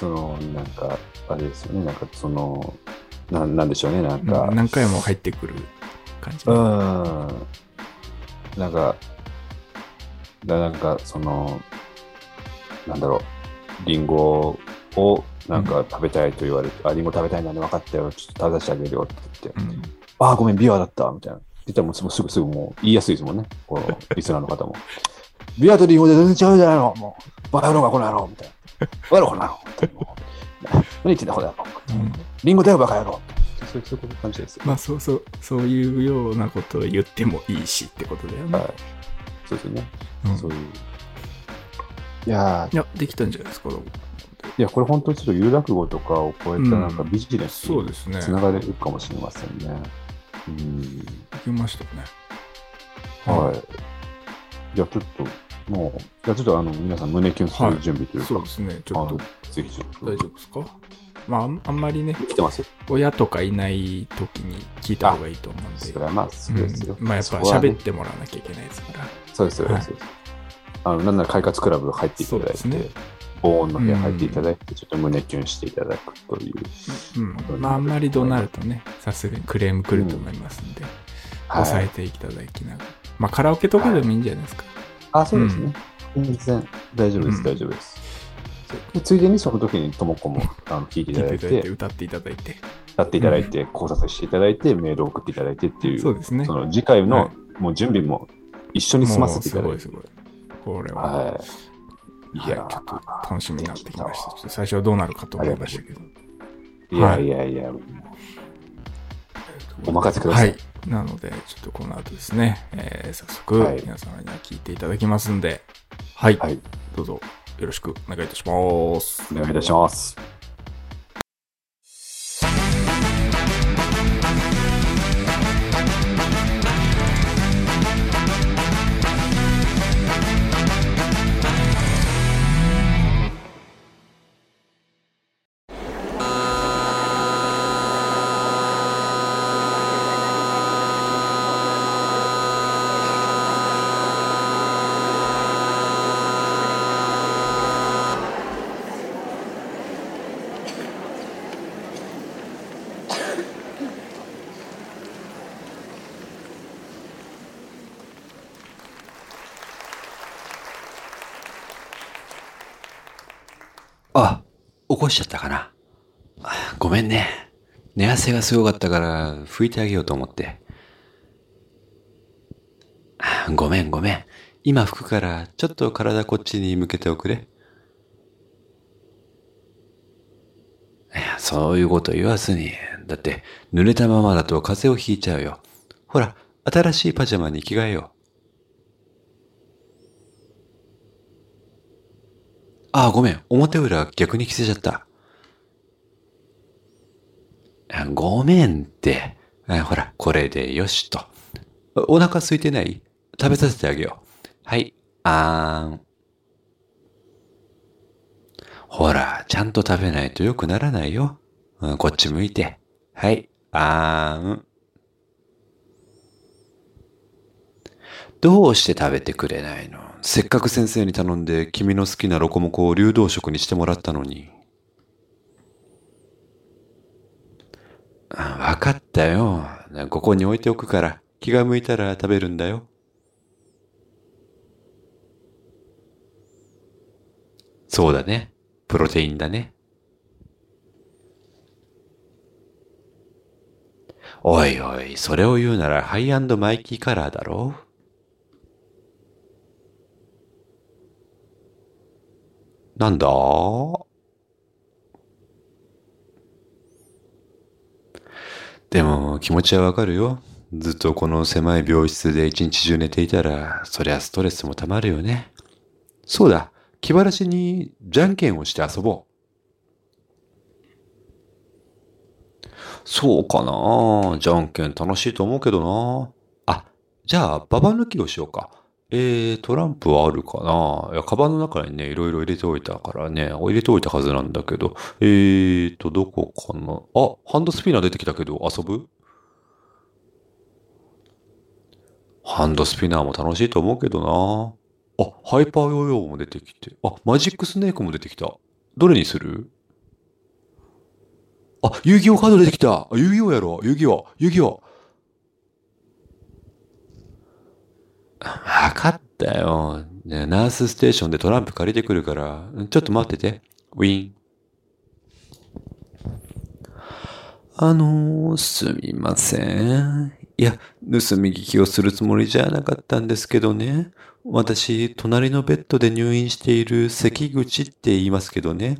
その、なんか、あれですよね、なんかその、なんなんでしょうね、なんうんか、何回も入ってくる感じ。うん。なんか、だなんか、その、なんだろう、リンゴをなんか食べたいと言われて、あ、リンゴ食べたいなんで分かったよ、ちょっと食べさせてあげるよって言って、うんあ、ごめん、ビワだった、みたいな。言ったらもうすぐすぐすぐもう言いやすいですもんね、このリスナーの方も。ビワとリンゴで全然違うじゃないの、もう、バカ野郎がこの野郎、みたいな。バカ野郎この野郎、みたいな。何言ってんだ、この野郎。うんリンゴだよ、バカ野郎。そういう感じですよ。まあそうそう、そういうようなことを言ってもいいしってことだよね。はい。そうですよね。うんそういう。いやーいや、できたんじゃないですか。いや、これ本当にちょっと有楽語とかを超えたなんかビジネスにそうですね。つながれるかもしれませんね。うん。できましたね。はい。じゃあちょっと、もう、じゃあちょっとあの、皆さん胸キュンする準備というか、そうですね。ちょっとぜひ。大丈夫ですか？まああん、まりね、来てます親とかいない時に聞いた方がいいと思うんで。それはまあ、そうですよ。うんまあやっぱ喋ってもらわなきゃいけないですから。そうですよ、はいそうですあの、なんなら快活クラブ入っていただいて、ね防音の部屋入っていただいて、ちょっと胸キュンしていただくという。うん。まああんまり怒鳴るとね、さすがにクレーム来ると思いますんで、抑えていただきながら。まあカラオケとかでもいいんじゃないですか。あ、そうですね。全然大丈夫です、うん大丈夫です。でついでにその時にともこもあの聞いていただいて歌っていただいて。歌っていただいて、考察していただいて、メールを送っていただいてっていう、そうですね。その次回はのもう準備も一緒に済ませていただいて。すごいすごい。これは、はい。いはい、ちやょっと楽しみになってきました。ちょっと最初はどうなるかと思いましたけど。いやいやいや、お任せください。はい。なので、ちょっとこの後ですね、えー早速はい皆様には聞いていただきますんで、はい、はい。どうぞよろしくお願いいたします。お願いいたします。しちゃったかな？ごめんね。寝汗がすごかったから拭いてあげようと思って。ごめんごめん。今拭くからちょっと体こっちに向けておくれ。そういうこと言わずに。だって濡れたままだと風邪をひいちゃうよ。ほら、新しいパジャマに着替えよう。ああ、ごめん。表裏逆に着せちゃった。あごめんって。あほら、これでよしと。おお腹空いてない？食べさせてあげよう。はい、あーん。ほら、ちゃんと食べないと良くならないよ。うんこっち向いて。はい、あーん。どうして食べてくれないの？せっかく先生に頼んで君の好きなロコモコを流動食にしてもらったのに。わかったよ。ここに置いておくから気が向いたら食べるんだよ。そうだね。プロテインだね。おいおい、それを言うならハイマイキーカラーだろなんだ？でも気持ちはわかるよ。ずっとこの狭い病室で一日中寝ていたら、そりゃストレスもたまるよね。そうだ、気晴らしにじゃんけんをして遊ぼう。そうかなじゃんけん楽しいと思うけどなあ、じゃあ、ババ抜きをしようか。えー、トランプはあるかな。いや、カバンの中にね、いろいろ入れておいたからね、入れておいたはずなんだけど、えーと、どこかな。あ、ハンドスピナー出てきたけど、遊ぶ？ハンドスピナーも楽しいと思うけどな。あ、ハイパーヨーヨーも出てきて、あ、マジックスネークも出てきた。どれにする？あ遊戯王カード出てきた。遊戯王やろ。遊戯王。遊戯王。わかったよ。ナースステーションでトランプ借りてくるから、ちょっと待ってて。ウィン。あのー、すみません。いや、盗み聞きをするつもりじゃなかったんですけどね。私、隣のベッドで入院している関口って言いますけどね。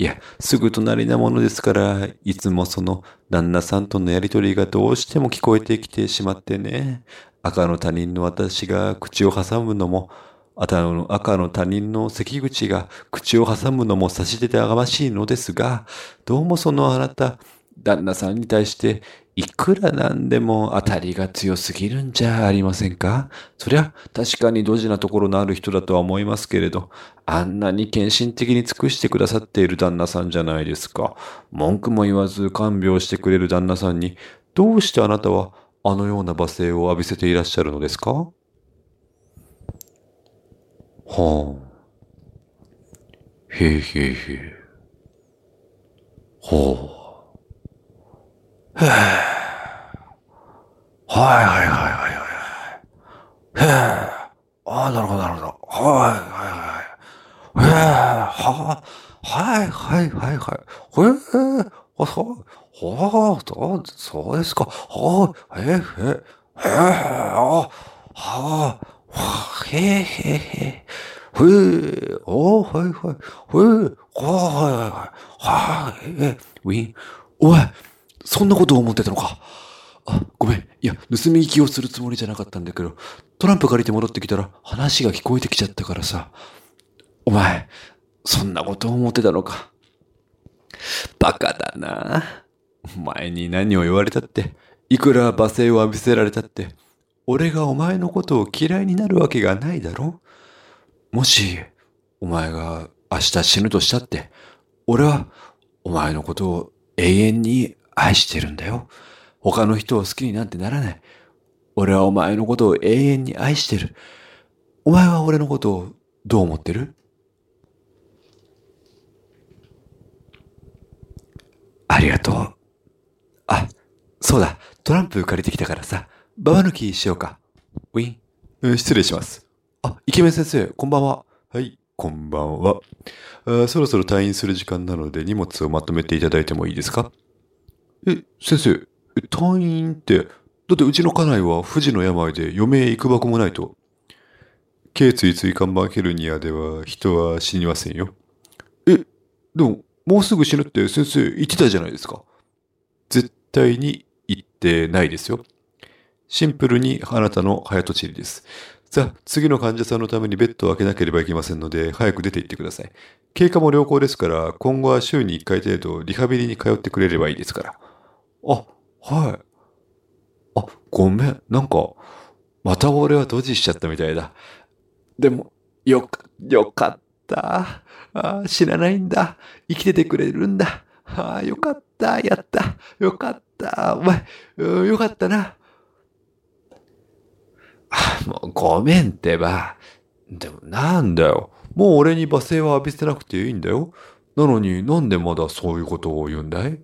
いや、すぐ隣なものですから、いつもその旦那さんとのやりとりがどうしても聞こえてきてしまってね。赤の他人の私が口を挟むのも、赤の赤の他人の関口が口を挟むのも差し出てあがましいのですが、どうもそのあなた、旦那さんに対していくらなんでも当たりが強すぎるんじゃありませんか？そりゃ確かにドジなところのある人だとは思いますけれど、あんなに献身的に尽くしてくださっている旦那さんじゃないですか。文句も言わず看病してくれる旦那さんに、どうしてあなたはあのような罵声を浴びせていらっしゃるのですか？はあ。へえへえへえ。ほう。へえ。はいはいはいはいはい。へえ。ああ、なるほどなるほど。はいはいはい。へえ。はあはいはいはいはい。へえ。あ、そう。はあ、そう、そうですか。はあ、へえ、へえ、へえ、あ、はあ、へえ、へえ、へえ。へえ、おはいはい。へえ、はいはいはい。はい、え、ウィン。おい、そんなことを思ってたのか。あ、ごめん。いや、盗み聞きをするつもりじゃなかったんだけど、トランプ借りて戻ってきたら話が聞こえてきちゃったからさ。お前、そんなことを思ってたのか。バカだな。お前に何を言われたって、いくら罵声を浴びせられたって、俺がお前のことを嫌いになるわけがないだろ？もし、お前が明日死ぬとしたって、俺はお前のことを永遠に愛してるんだよ。他の人を好きになんてならない。俺はお前のことを永遠に愛してる。お前は俺のことをどう思ってる？ありがとう。あ、そうだ。トランプ借りてきたからさ、ババ抜きしようか。ウィン。うん失礼します。あ、イケメン先生、こんばんは。はい、こんばんは。あそろそろ退院する時間なので荷物をまとめていただいてもいいですか？え、先生、え退院って、だってうちの家内は不治の病で余命いくばくもないと。頸椎椎間板ヘルニアでは人は死にませんよ。え、でも、もうすぐ死ぬって先生言ってたじゃないですか。絶対に言ってないですよ。シンプルにあなたの早とちりです。さあ、次の患者さんのためにベッドを開けなければいけませんので、早く出て行ってください。経過も良好ですから、今後は週に1回程度リハビリに通ってくれればいいですから。あ、はい。あ、ごめん。なんか、また俺はドジしちゃったみたいだ。でも、よか、よかった。あー死なないんだ。生きててくれるんだ。あーよかった。やった。よかった。お前、よかったな。あもうごめんってば。でもなんだよ。もう俺に罵声は浴びせなくていいんだよ。なのになんでまだそういうことを言うんだい？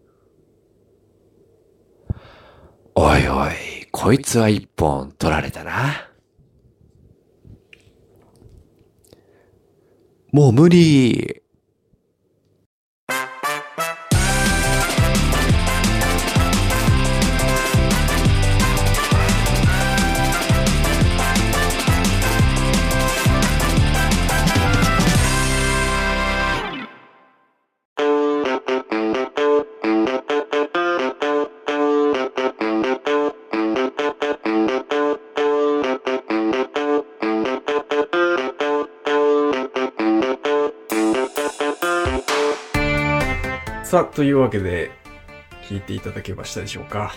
おいおい、こいつは一本取られたな。もう無理。さあ、というわけで、聞いていただけましたでしょうか。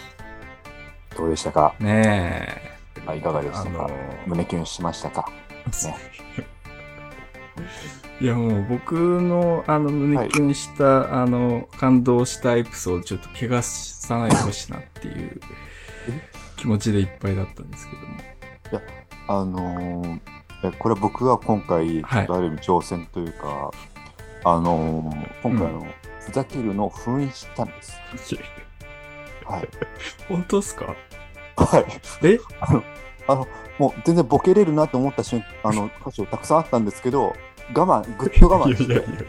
どうでしたか、ねまあ、いかがでしたか、あの胸キュンしましたか？え。(laughs) ね。いやもう僕のあの胸キュンした、あの感動したエピソードちょっと怪我さないでほしいなっていう気持ちでいっぱいだったんですけども。あのーえこれ僕は今回、はい。ある意味挑戦というか、あのー今回のふざけるのを封印したんです。はい。(laughs) 本当っすか？はい。え？あの、あの、もう全然ボケれるなと思った瞬あの、(laughs) 箇所たくさんあったんですけど、我慢、ぐっと我慢して、いやいやいや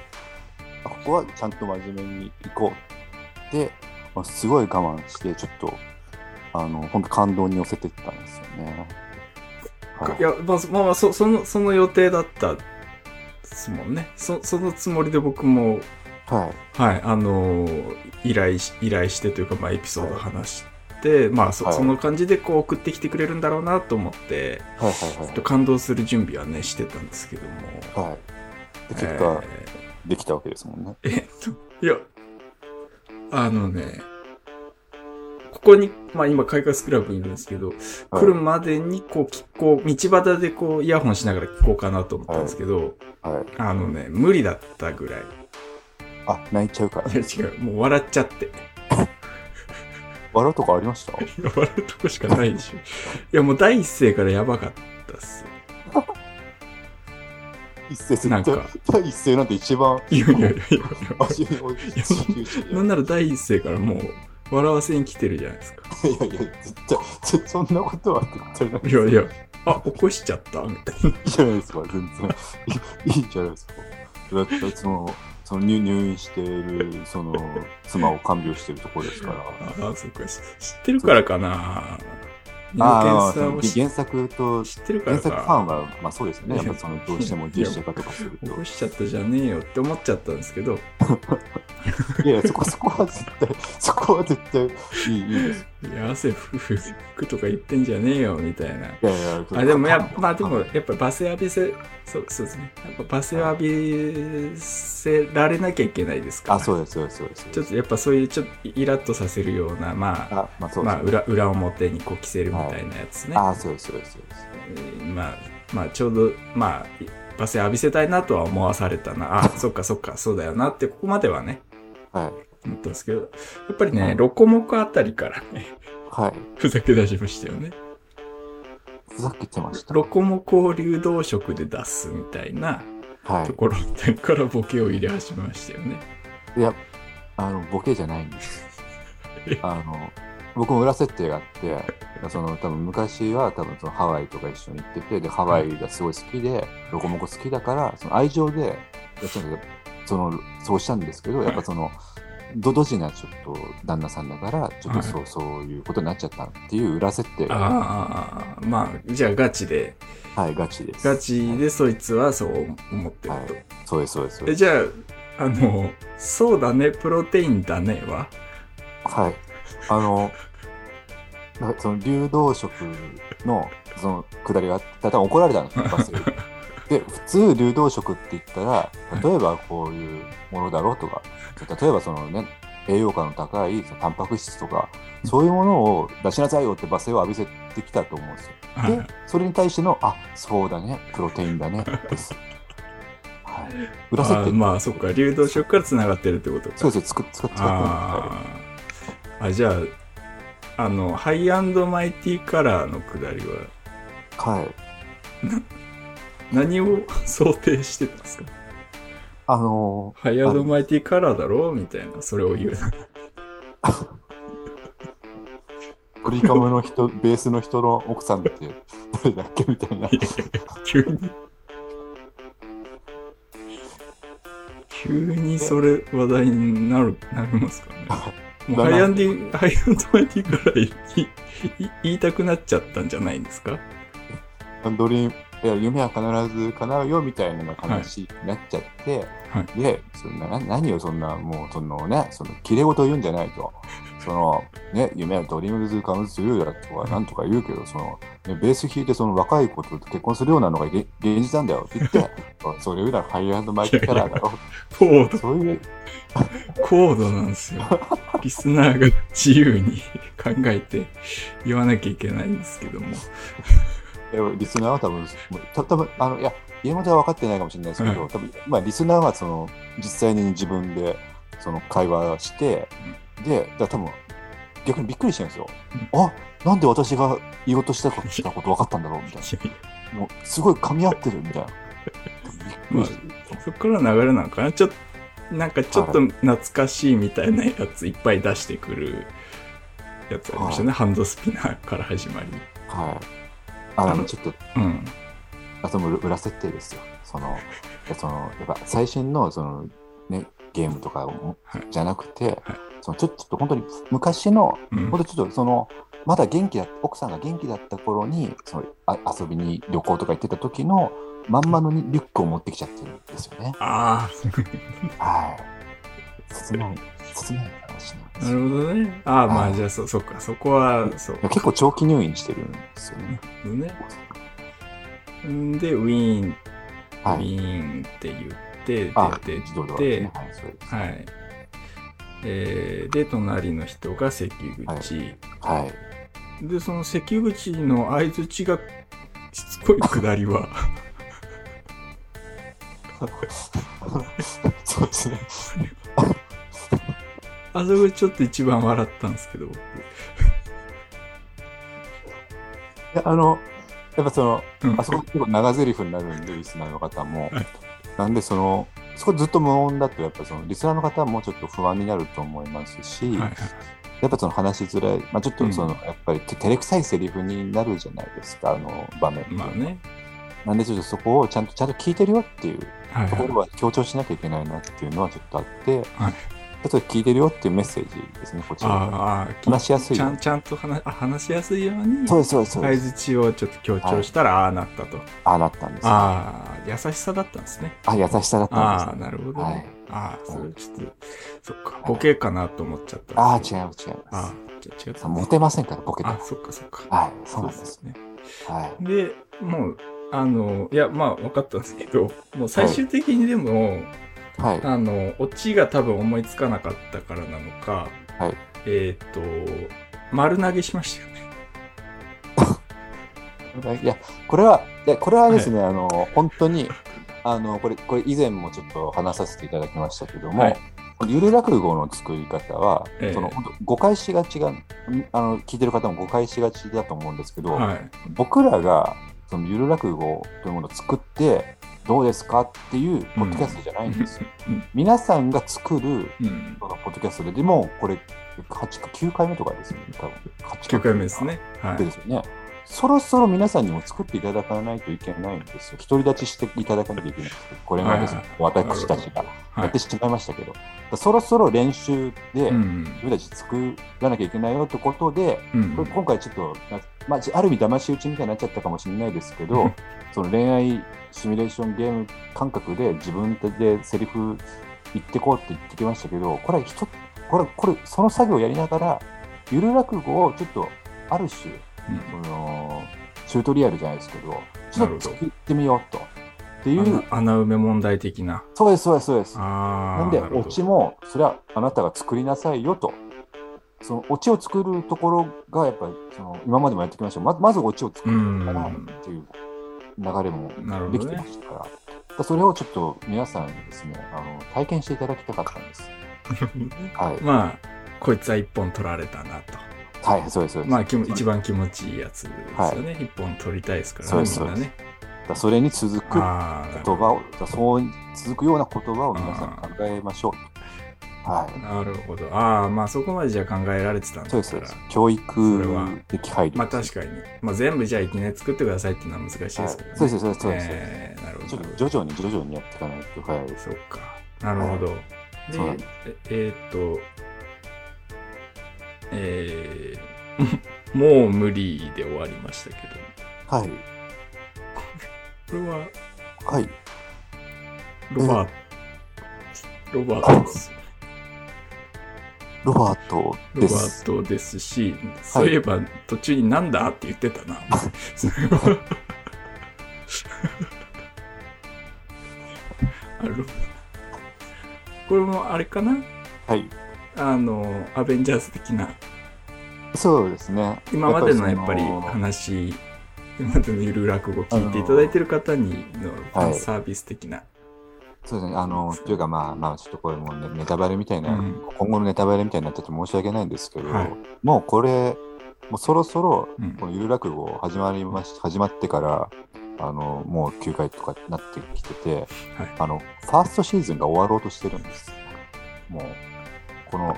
あここはちゃんと真面目に行こうで、まあ、すごい我慢して、ちょっと、あの、本当感動に寄せていったんですよね。はいいや、まあ、まあまあ、そその、その予定だったですもんね。そそのつもりで僕も、はい。はい、あのー依頼し、依頼してというか、まあ、エピソード話して、まあそ、はいその感じでこう送ってきてくれるんだろうなと思って、はいはいちょっと感動する準備はね、してたんですけども。はい。結果、えできたわけですもんね。ーえっと、いや、あのね、ここに、まあ今、快活クラブにいるんですけど、はい来るまでにこう聞こう、道端でこうイヤホンしながら聞こうかなと思ったんですけど、はい。あのね、無理だったぐらい。あ、泣いちゃうからい。や違う、もう笑っちゃって。い笑うとかありました？や笑うとこしかないでしょ。いやもう第一声からやばかったっす。(laughs) 一斉絶対なんか第一声なんて一番いやいやいやいや。足に置いて (laughs) なんなら第一声からもう笑わせに来てるじゃないですか。いやいや、絶対、絶そんなことは絶対ないいやいや、あ、起こしちゃった？みたいな。いいじゃないですか、全然。いいいいじゃないですか。だって、その、その入入院している、その、妻を看病しているところですから。ああ、そっか。知ってるからかな。あ原作と、知ってるから原作ファンか。は、まあそうですよね。やっぱその、どうしても実写化とかすると。起こしちゃったじゃねえよって思っちゃったんですけど、(laughs) いやいや、そこ、そこは絶対、そこは絶対いい、いいです。いや、汗ふふふくとか言ってんじゃねえよみたいな。いやいや、あでもやまあでもやっぱ罵声浴びせそうそうですねやっぱ罵声浴びせられなきゃいけないですからあ、そうです、そうです、そうです。ちょっとやっぱそういうちょっとイラッとさせるようなまああ、まあそうです、まあ裏裏表にこう着せるみたいなやつね、あ、そうです、そうです、そうです。えーまあまあちょうどまあ罵声浴びせたいなとは思わされたなあそっかそっかそうだよなってここまではねはい。思ったんですけどやっぱりねロコモコあたりからねはい。ふざけ出しましたよねふざけてました。ロコモコを流動食で出すみたいなはところからボケを入れ始めましたよね。い。いや、あの、ボケじゃないんです。あの、僕も裏設定があって、その多分昔は多分そのハワイとか一緒に行ってて、で、ハワイがすごい好きで、ロコモコ好きだから、その愛情で、その、そうしたんですけど、やっぱその、ドドジなちょっと旦那さんだから、ちょっとそう、そういうことになっちゃったっていう裏設定が、ああ、まあ、じゃあガチで、はい、ガチです。ガチでそいつはそう思ってると。はいそうです、そうです。そうえじゃあ、あの、そうだね、プロテインだねは、はい。あの、なんかその流動食のその下りがあったら怒られたんですよ、バスで。(laughs) で、普通流動食って言ったら、例えばこういうものだろうとか、例えばそのね、栄養価の高いタンパク質とか、そういうものを出しなさいよって罵声を浴びせてきたと思うんですよ。ではい、それに対しての、あ、そうだね、プロテインだね、です。はい。裏設定、あまあ、そっか、流動食から繋がってるってことか。そうですよ、作っ使って使ってあ、じゃあ、あの、ハイアンドマイティカラーのくだりは、はい。(laughs) 何を想定してたんですか？あのハイアンドマイティカラーだろ？みたいな、それを言う。(laughs) ドリカムの人、ベースの人の奥さんって誰だっけ？みたいな。急に。急にそれ話題になる、なりますかね。(laughs) もうハイアンディ、ハイアンドマイティカラーいい言いたくなっちゃったんじゃないんですか？ドリーム、いや夢は必ず叶うよみたいな話になっちゃって、はでそんなな何をそんな、もうそのね、その綺麗事を言うんじゃないと。(laughs) そのね、夢はドリームズカムトゥルーだとかなんとか言うけど、その、ね、ベース弾いてその若い子と結婚するようなのが現現実なんだよって言って、(laughs) それ言うならハイアンドマイティカラーだろ。高度、そういう、高度なんですよ。リスナーが自由に考えて言わなきゃいけないんですけども。リスナーは多分、た多分あのいや、家元は分かってないかもしれないですけど、はい多分まあ、リスナーはその実際に自分でその会話をして、で、だから多分逆にびっくりしてるんですよ。あなんで私が言おうとしたことしたこと分かったんだろうみたいな。(laughs) もうすごい噛み合ってるみたいな。びっくりしてそこから流れなんかなちょっなんかちょっと懐かしいみたいなやついっぱい出してくるやつありましたね。ハンドスピナーから始まり。はい。あの、あのちょっと、うん。あとも裏設定ですよ。その、そのやっぱ最新のその、ね、ゲームとかもはいじゃなくて、はいそのちょちょっと本当に昔の、うん本当ちょっとその、まだ元気だ奥さんが元気だった頃にそのあ遊びに旅行とか行ってた時のまんまのリュックを持ってきちゃってるんですよね。あはい。切ない、切ない話なんであ、すよ。なるほどね。ああ、まはいあじゃあそ、そっか、そこは、そう。結構長期入院してるんですよね。ね。んで、ウィーン、ウはい。ィーンって言って、あ、出てって。はい。えーで、隣の人が関口。はい。で、その関口の相づちがしつこいくだりは、(laughs) そうですね。(laughs) あそこちょっと一番笑ったんですけど、僕いやあの、やっぱその、うんあそこ結構長台詞になるんで、リスナーの方も。はいなんで、その、そこずっと無音だと、やっぱその、リスナーの方もちょっと不安になると思いますし、はいはい。やっぱその話しづらい、まあちょっとその、うんやっぱりて照れくさいセリフになるじゃないですか、あの場面まあね。なんでちょっとそこをちゃんと、ちゃんと聞いてるよっていうところ。は強調しなきゃいけないなっていうのはちょっとあって、はいちょっと聞いてるよっていうメッセージですね、こちら。ああ、話しやすいよちゃんちゃんと話あ話しやすいように、そうです、そうです、そうです。相づちをちょっと強調したら、ああなったと。ああ、なったんです。あああ、優しさだったんですね。優しさだったんああ、です、なるほどね。はいああ、それちょっと、そっか、いボケかなと思っちゃった。ああ、違います、違いああます。、じゃあ違った。さモテませんから、ボケてあ、そっかそっか。はい、そうなんです。ね。はい。で、もう、あの、いや、まあ、分かったんですけど、もう最終的にでも、はい。あの、オチが多分思いつかなかったからなのか、はいえっ、と、丸投げしましたよね。(laughs) いや、これは、いやこれはですね、あの、本当に、あの、これ、これ以前もちょっと話させていただきましたけども、はいゆる落語の作り方は、ええその誤解しがちが、んあの、聞いてる方も誤解しがちだと思うんですけど、はい。僕らが、そのゆる落語というものを作って、どうですかっていうポッドキャストじゃないんですよ。うん皆さんが作る、うん。そのポッドキャストで、でも、これ、8か9回目とかですよね、多分。8 9回目です。ね。はい。ですよね。そろそろ皆さんにも作っていただかないといけないんですよ。独り立ちしていただかなきゃいけないんですよこれまでですね私たちがはいやって。しまいましたけど、だからそろそろ練習でうん。自分たち作らなきゃいけないよってことで、うんこれ今回ちょっと、なまあ、ある意味騙し討ちみたいになっちゃったかもしれないですけど、(laughs) その恋愛シミュレーションゲーム感覚で自分でセリフ言ってこうって言ってきましたけど、これはひとこれ、これ、その作業をやりながら、ゆる落語をちょっと、ある種、うんそのチュートリアルじゃないですけど、ちょっと作ってみようと。っていう、穴穴埋め問題的な。そうです、そうです、そうです。なんで、オチも、それはあなたが作りなさいよと。そのオチを作るところが、やっぱりその今までもやってきましたままずオチを作るかなっていう流れもできてま。したから、だからそれをちょっと皆さんにですね、あの体験していただきたかったんです。(laughs) はい。まあ、こいつは一本取られたなと。はい、そうです、そうです。まあ、一番気持ちいいやつですよね。一本取りたいですからね、そうです。だそれに続く言葉を、そう続くような言葉を皆さん考えましょう。はい。ど。なるほど。ああ、まあそこまでじゃあ考えられてたんだったらそうです。。教育的配慮まあ確かに。まあ全部じゃあいきなり作ってくださいっていうのは難しいですけどね。はいそうですそうですそうですえーなるほどちょっ。と徐々に徐々にやっていかないと、はい。そっか。なるほど。そうなんで、ええーっと、えー、(laughs) もう無理で終わりましたけど、はい。これははい。ロバート、ロバートです。ロバートロバです。ートですし、そういえば途中になんだって言ってたな。(laughs) これもあれかな？はい。あの、アベンジャーズ的な、そうですね。今までのやっぱり話、今までのゆる落語を聞いていただいてる方にのファンサービス的な。そうですね。あの、というかまあまあ、ちょっとこれもね、ネタバレみたいな、うん今後のネタバレみたいになっちゃって申し訳ないんですけど、はいもうこれ、もうそろそろ、うんこのゆる落語始まりまし、始まってから、あの、もう9回とかになってきてて、はいあの、ファーストシーズンが終わろうとしてるんです。もう、この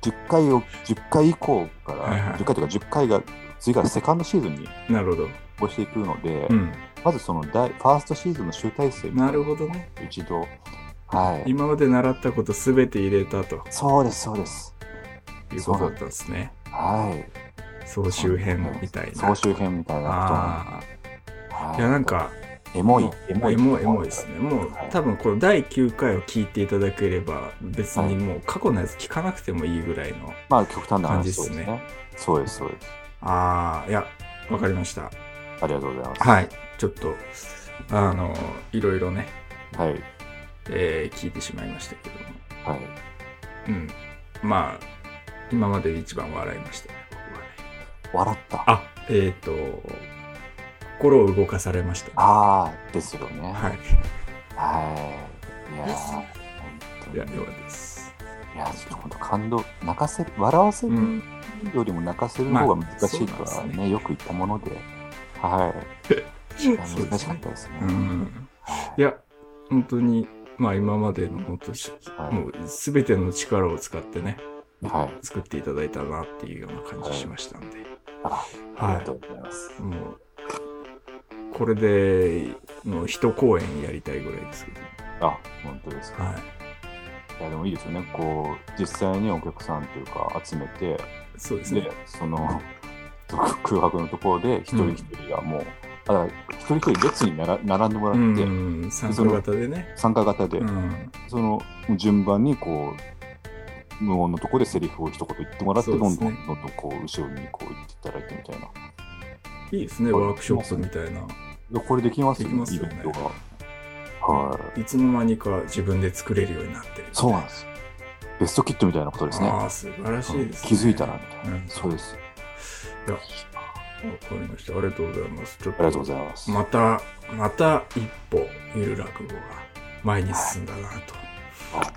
10回を、10回以降から、はいはい10回というか10回が次からセカンドシーズンになるほど。押していくので、うん。まずその大ファーストシーズンの集大成なるほどね。一度、はい。今まで習ったことすべて入れたとそうです、そうです。いうことだったんですね。はい。総集編みたいな。総集編みたいなあこと。いや、なん、か、エモいエモい。エモいエモいですね。もうはい多分この第9回を聞いていただければ別にもう過去のやつ聞かなくてもいいぐらいの。まあ、極端な感じっ話ですね。そうです、そうです。ああ、いや、わかりました。ありがとうございます。はい。ちょっと、あの、いろいろね、はい。えー聞いてしまいましたけども。はい。うん。まあ、今までで一番笑いましたね、僕はね。笑った？あ、えっ、と、心を動かされました、ね。ああ、ですよね。はい。はい。いやー、本当に。いや、よかったです。いや、ちょっと本当感動、泣かせる、笑わせるうん。よりも泣かせる方が難しいとまあそうなんですはね、よく言ったもので、はい。(laughs) いやそうですね難しかったですね。うん。はいいや、本当に、まあ今までの本当し、はいもう全ての力を使ってね、はい。作っていただいたなっていうような感じしましたんで、ああはいりがとうございます。もう、これで、もう一公演やりたいぐらいですけど、あ、本当ですか。はい。いや、でもいいですよね。こう、実際にお客さんというか集めて、そうですねで。、その、(laughs) 空白のところで一人一人がもう、あだから一人一人列になら並んでもらうって、ん、参加型でね。参加型で、うん。その順番にこう、無音のところでセリフを一言言ってもらって、そうどんどんどんどんこう後ろにこう言っていただいてみたいな。いいですね、ワークショップみたいな。これできますよねイベントが。はい。いつの間にか自分で作れるようになってる。そうなんです。ベストキットみたいなことですね。ああ、素晴らしいです、ね。気づいたらみたいな。うんそうです。いや、わかりました。ありがとうございます。ちょっありがとうごと、ざいます。また、また一歩、ゆる落語が前に進んだな、と、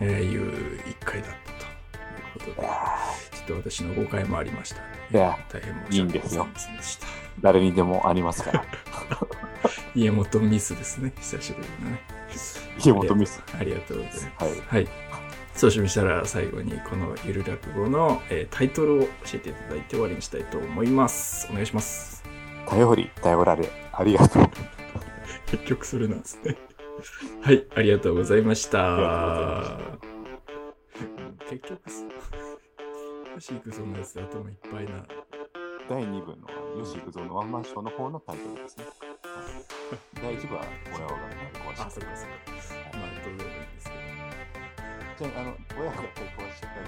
えーいう一回だったということで、ちょっと私の誤解もありました。いや、大変申いいんですよし訳ございませんでした。誰にでもありますから。(laughs) 家元ミスですね、久しぶりのね。家元ミス。ありがとうございます。はいはい。そうしましたら最後にこのゆる落語の、えータイトルを教えていただいて終わりにしたいと思います。お願いします。頼り、頼られ、ありがとう。(laughs) 結局それなんですね。(laughs) はい、ありがとうございました。結局す、よし行くそんなやつで頭いっぱいな。第2部の吉幾三のワンマンショーの方のタイトルですね。はい第1部は親が壊しあ、そっかそっか。まあ、どうですけど。じゃあ、の、親が壊しちゃった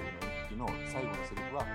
時の最後のセリフは、